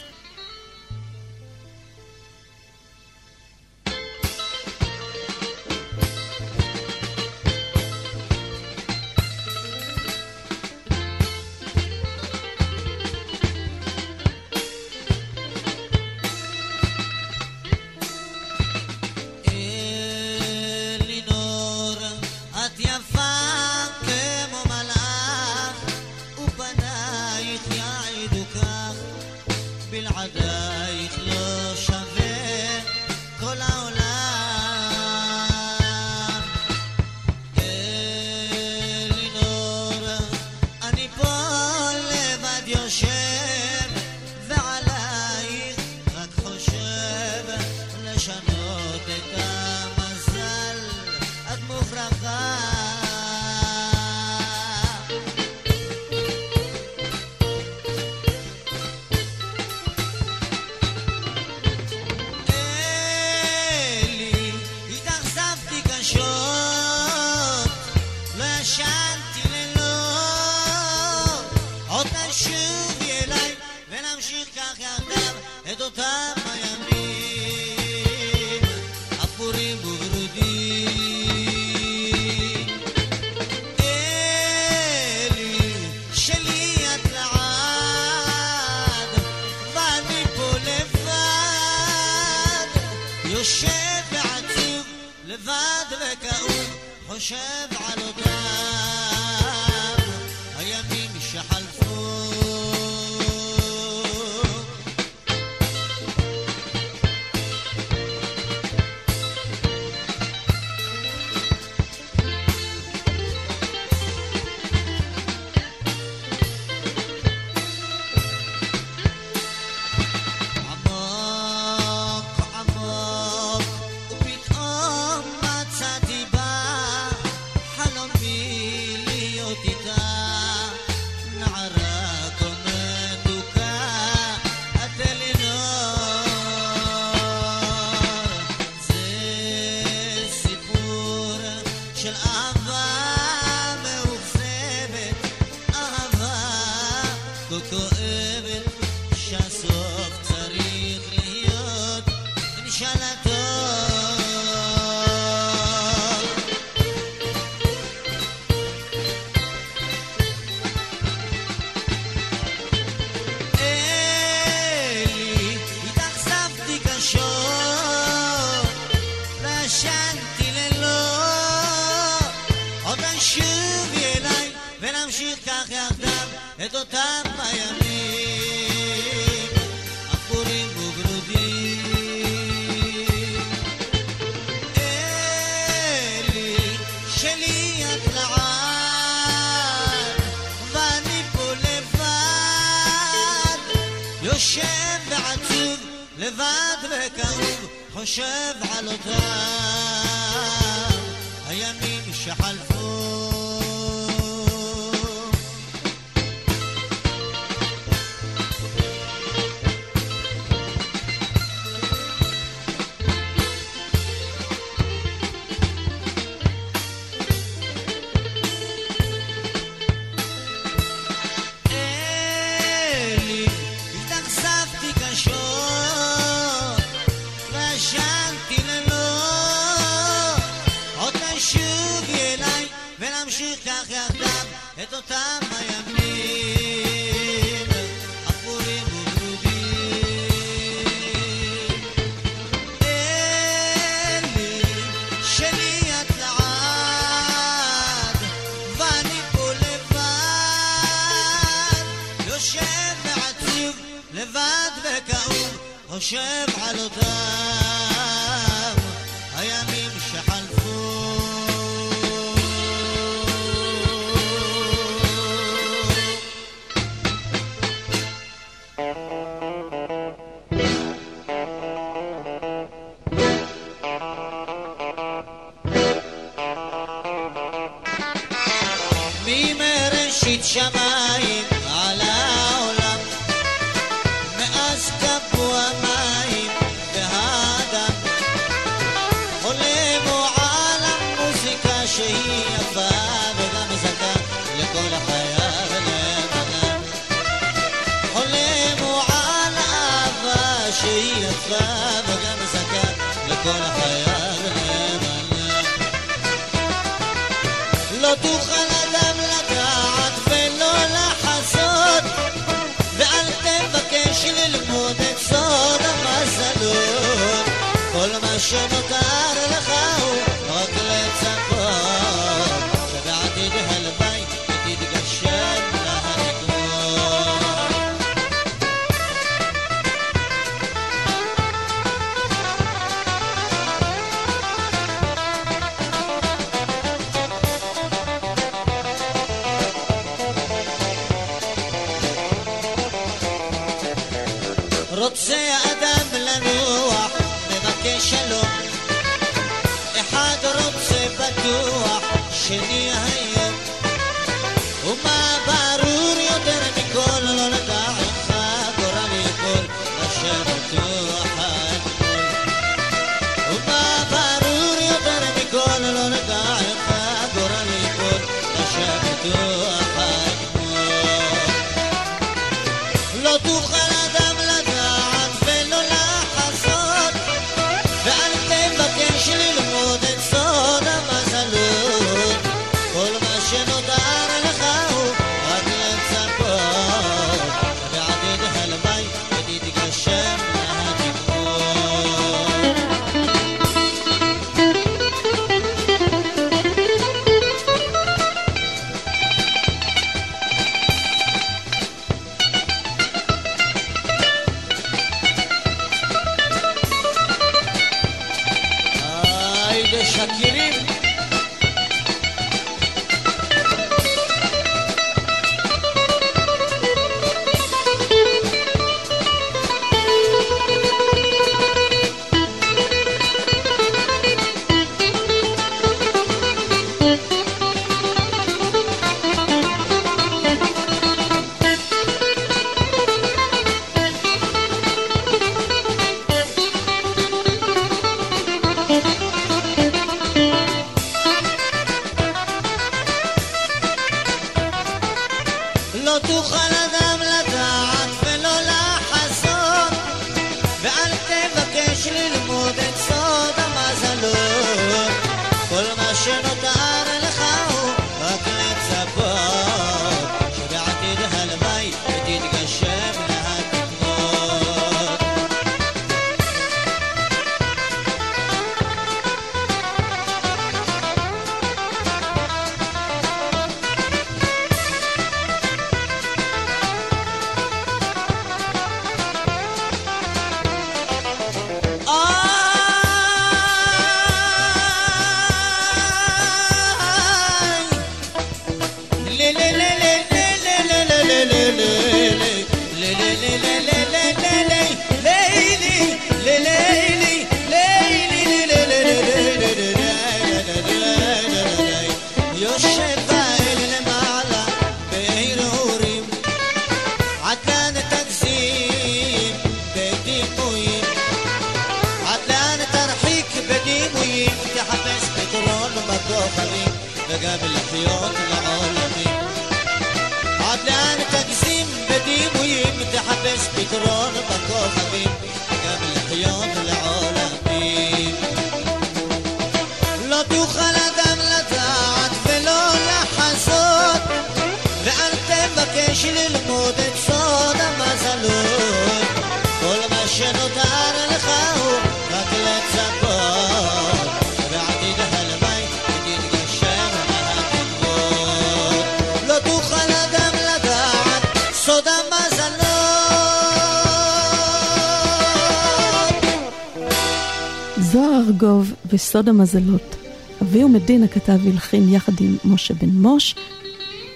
סוד המזלות. אבי ומדינה כתב והלחין יחד עם משה בן מוש,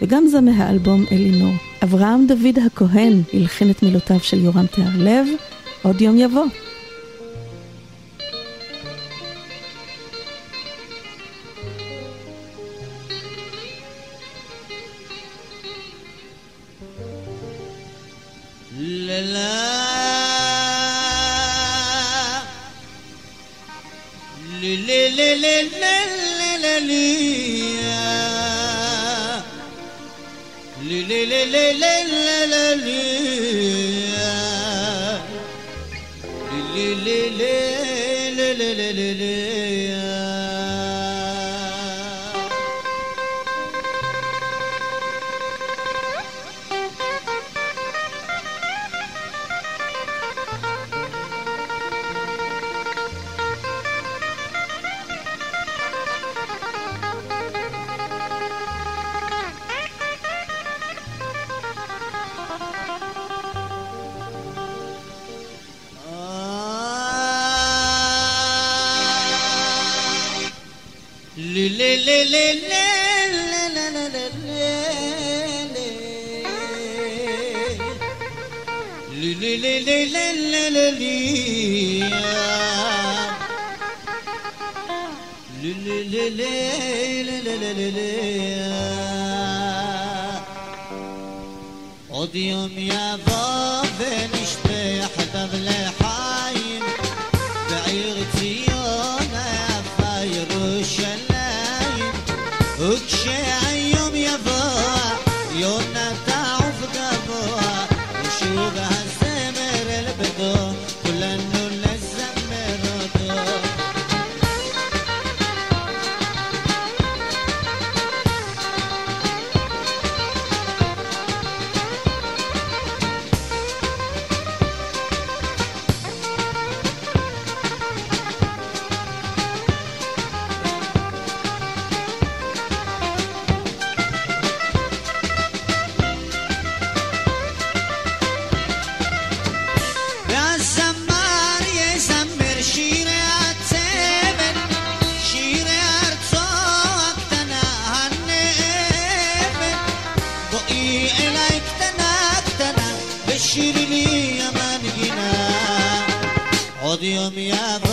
וגם זה מהאלבום אלינור. אברהם דוד הכהן הלחין את מילותיו של יורם תיארלב, עוד יום יבוא. בואי אליי קטנה קטנה ושירי לי המנגינה. עוד יום יבוא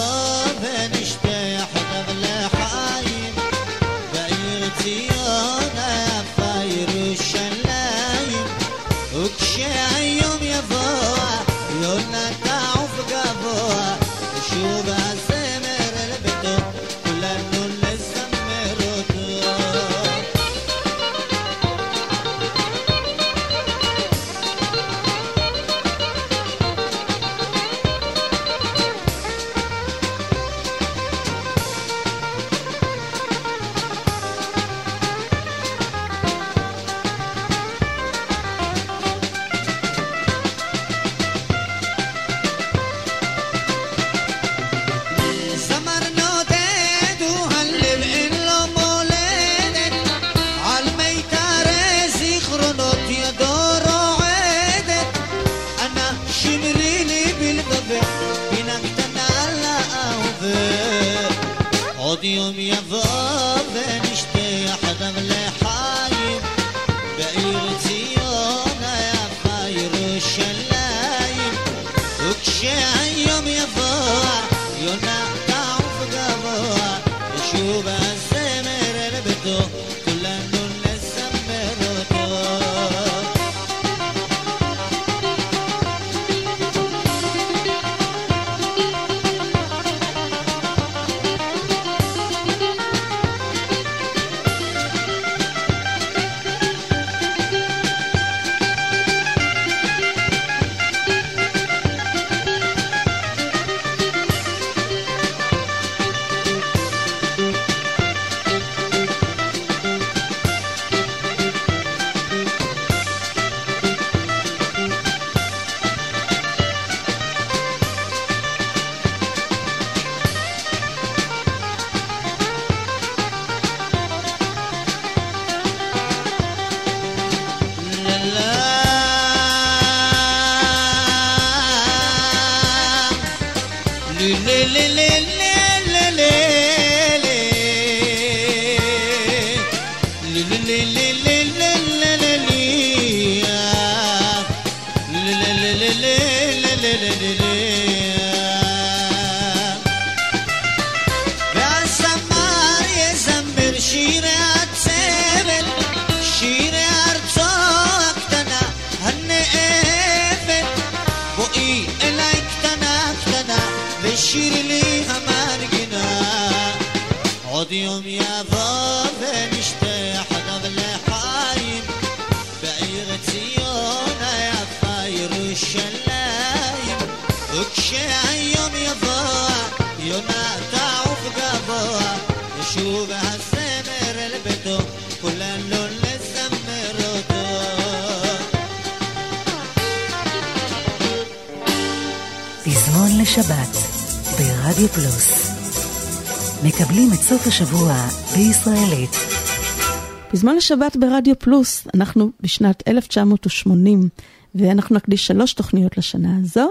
פזמון לשבת ברדיו פלוס, אנחנו בשנת 1980, ואנחנו נקדיש שלוש תוכניות לשנה הזו.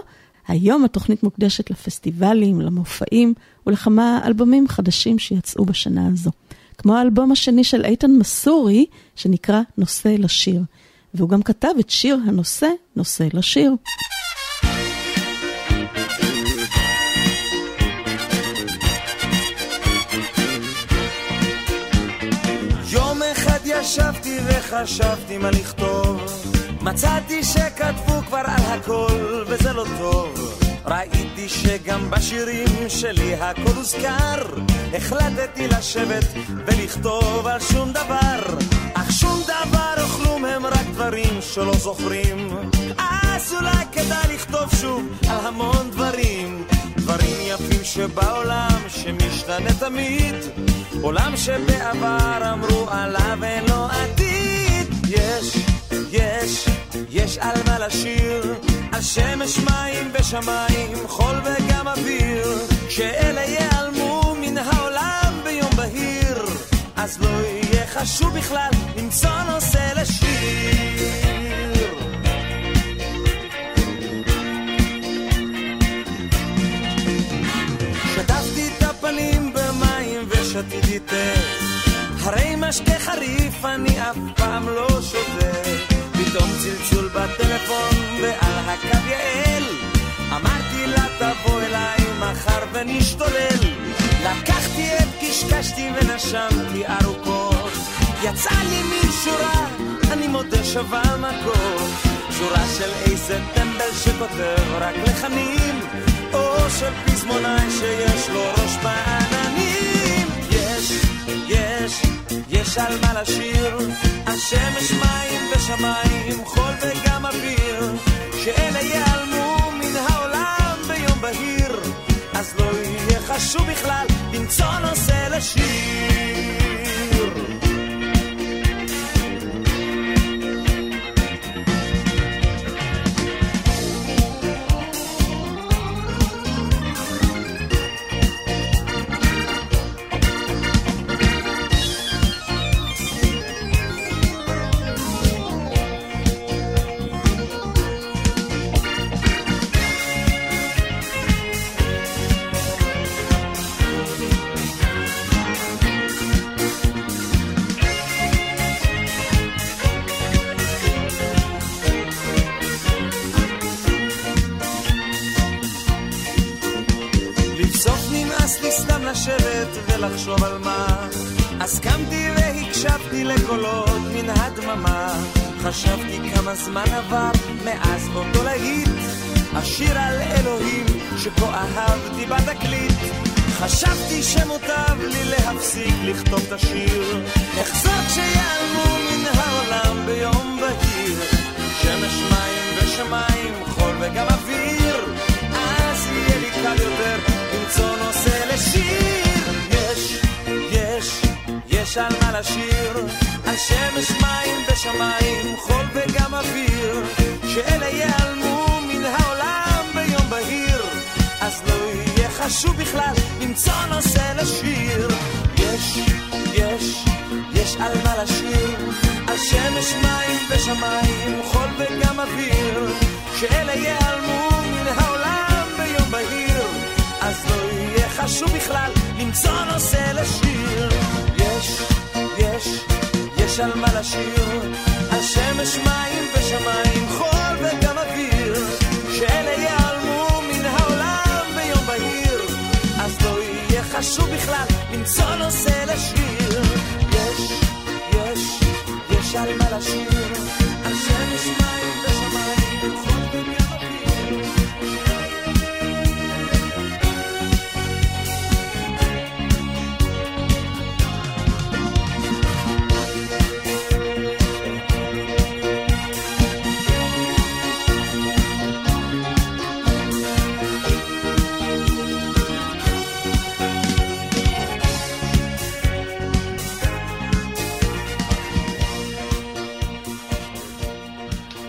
היום התוכנית מוקדשת לפסטיבלים, למופעים ולכמה אלבומים חדשים שיצאו בשנה הזו. כמו האלבום השני של איתן מסורי, שנקרא נושא לשיר. והוא גם כתב את שיר הנושא, נושא לשיר. וחשבתי מה לכתוב. מצאתי שכתבו כבר על הכל וזה לא טוב. ראיתי שגם בשירים שלי הכל הוזכר. החלטתי לשבת ולכתוב על שום דבר. אך שום דבר או כלום הם רק דברים שלא זוכרים. אז אולי כדאי לכתוב שוב על המון דברים. דברים יפים שבעולם שמשתנה תמיד. עולם שבעבר אמרו עליו אין לו עתיד יש, יש, יש על מה לשיר. על שמש מים ושמיים חול וגם אוויר. כשאלה ייעלמו מן העולם ביום בהיר אז לא יהיה חשוב בכלל למצוא נושא לשיר. שטפתי את הפנים במים ושתיתי תה הרי משקה חריף אני אף פעם לא שותה פתאום צלצול בטלפון ועל הקו יעל. אמרתי לה תבוא אליי מחר ונשתולל. לקחתי את קשקשתי ונשמתי ארוכות. יצא לי מין שורה אני מודה שווה מכות. שורה של איזה טמבל שכותב רק לחנים. או של פזמונאי שיש לו ראש בעננים יש, יש, על מה לשיר. על שמש מים ושמיים חול וגם אוויר. שאלה ייעלמו מן העולם ביום בהיר. אז לא יהיה חשוב בכלל למצוא נושא לשיר לכתוב את השיר. אחזור כשיעלמו מן העולם ביום בהיר. שמש מים ושמיים חול וגם אוויר. אז יהיה לי קל יותר למצוא נושא לשיר. יש, יש, יש על מה לשיר. על שמש מים ושמיים חול וגם אוויר. שאלה ייעלמו מן העולם ביום בהיר. אז לא יהיה חשוב בכלל למצוא נושא לשיר יש, יש, יש על מה לשיר. על שמש מים ושמיים חול וגם אוויר. שאלה ייעלמו מן העולם ביום בהיר. אז לא יהיה חשוב בכלל למצוא נושא לשיר. יש, יש, יש על מה לשיר, על שמש מים ושמיים, חול וגם אוויר, חשוב בכלל למצוא נושא לשיר. יש, יש, יש על מה לשיר, על שמש מים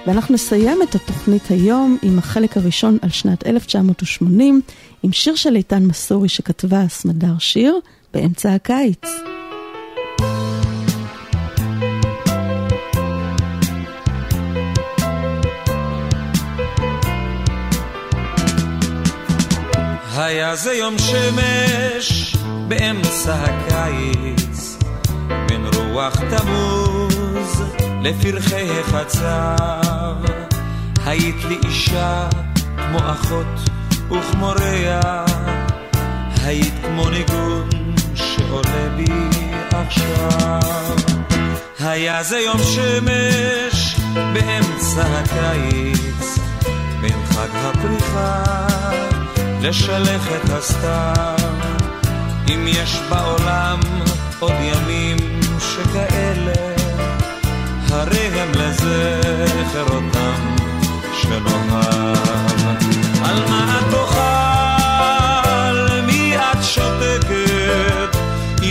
ואנחנו נסיים את התוכנית היום עם החלק הראשון על שנת 1980, עם שיר של איתן מסורי שכתבה סמדר שיר באמצע הקיץ. היה זה יום שמש באמצע הקיץ, בין רוח תמוז לפרחי החצב. היית לי אישה כמו אחות וכמו רע, היית כמו ניגון שעולה בי עכשיו. היה זה יום שמש באמצע הקיץ, בין חג הפריחה לשלכת הסתיו. אם יש בעולם עוד ימים שכאלה, הרי הם לזכר אותם שנאהב. על מה את תאכל, מי את שותקת,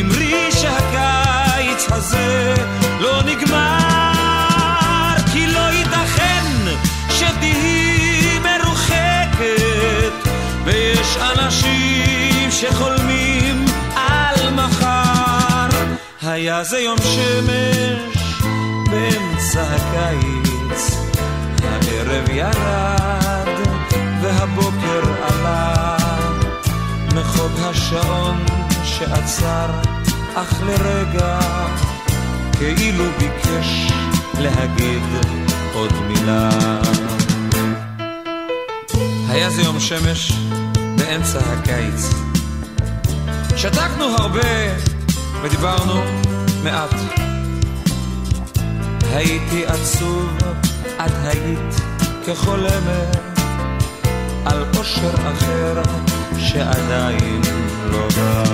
אמרי שהקיץ הזה לא נגמר, כי לא ייתכן שתהיי מרוחקת, ויש אנשים שחולמים על מחר. היה זה יום שמש הקיץ, הערב ירד והבוקר עלה, מחוג השעון שעצר אך לרגע, כאילו ביקש להגיד עוד מילה. היה זה יום שמש באמצע הקיץ. שתקנו הרבה ודיברנו מעט. הייתי עצוב, את היית כחולמת על אושר אחר שעדיין לא בא.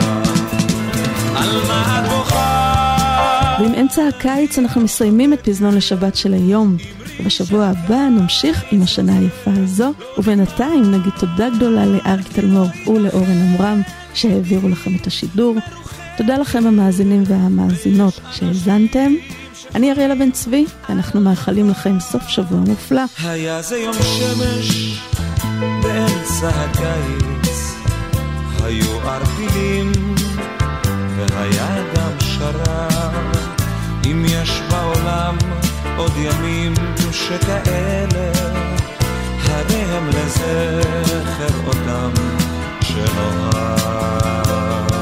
על מה את בוכה? ועם אמצע הקיץ אנחנו מסיימים את פזמון לשבת של היום. ובשבוע הבא נמשיך עם השנה היפה הזו, ובינתיים נגיד תודה גדולה לאריק תלמור ולאורן עמרם שהעבירו לכם את השידור. תודה לכם המאזינים והמאזינות שהאזנתם. אני אריאלה בן צבי, ואנחנו מאחלים לכם סוף שבוע מופלא. היה זה יום שמש באמצע הקיץ, היו ערפילים והיה גם שרב. אם יש בעולם עוד ימים שכאלה, הרי הם לזכר אותם שנוהג.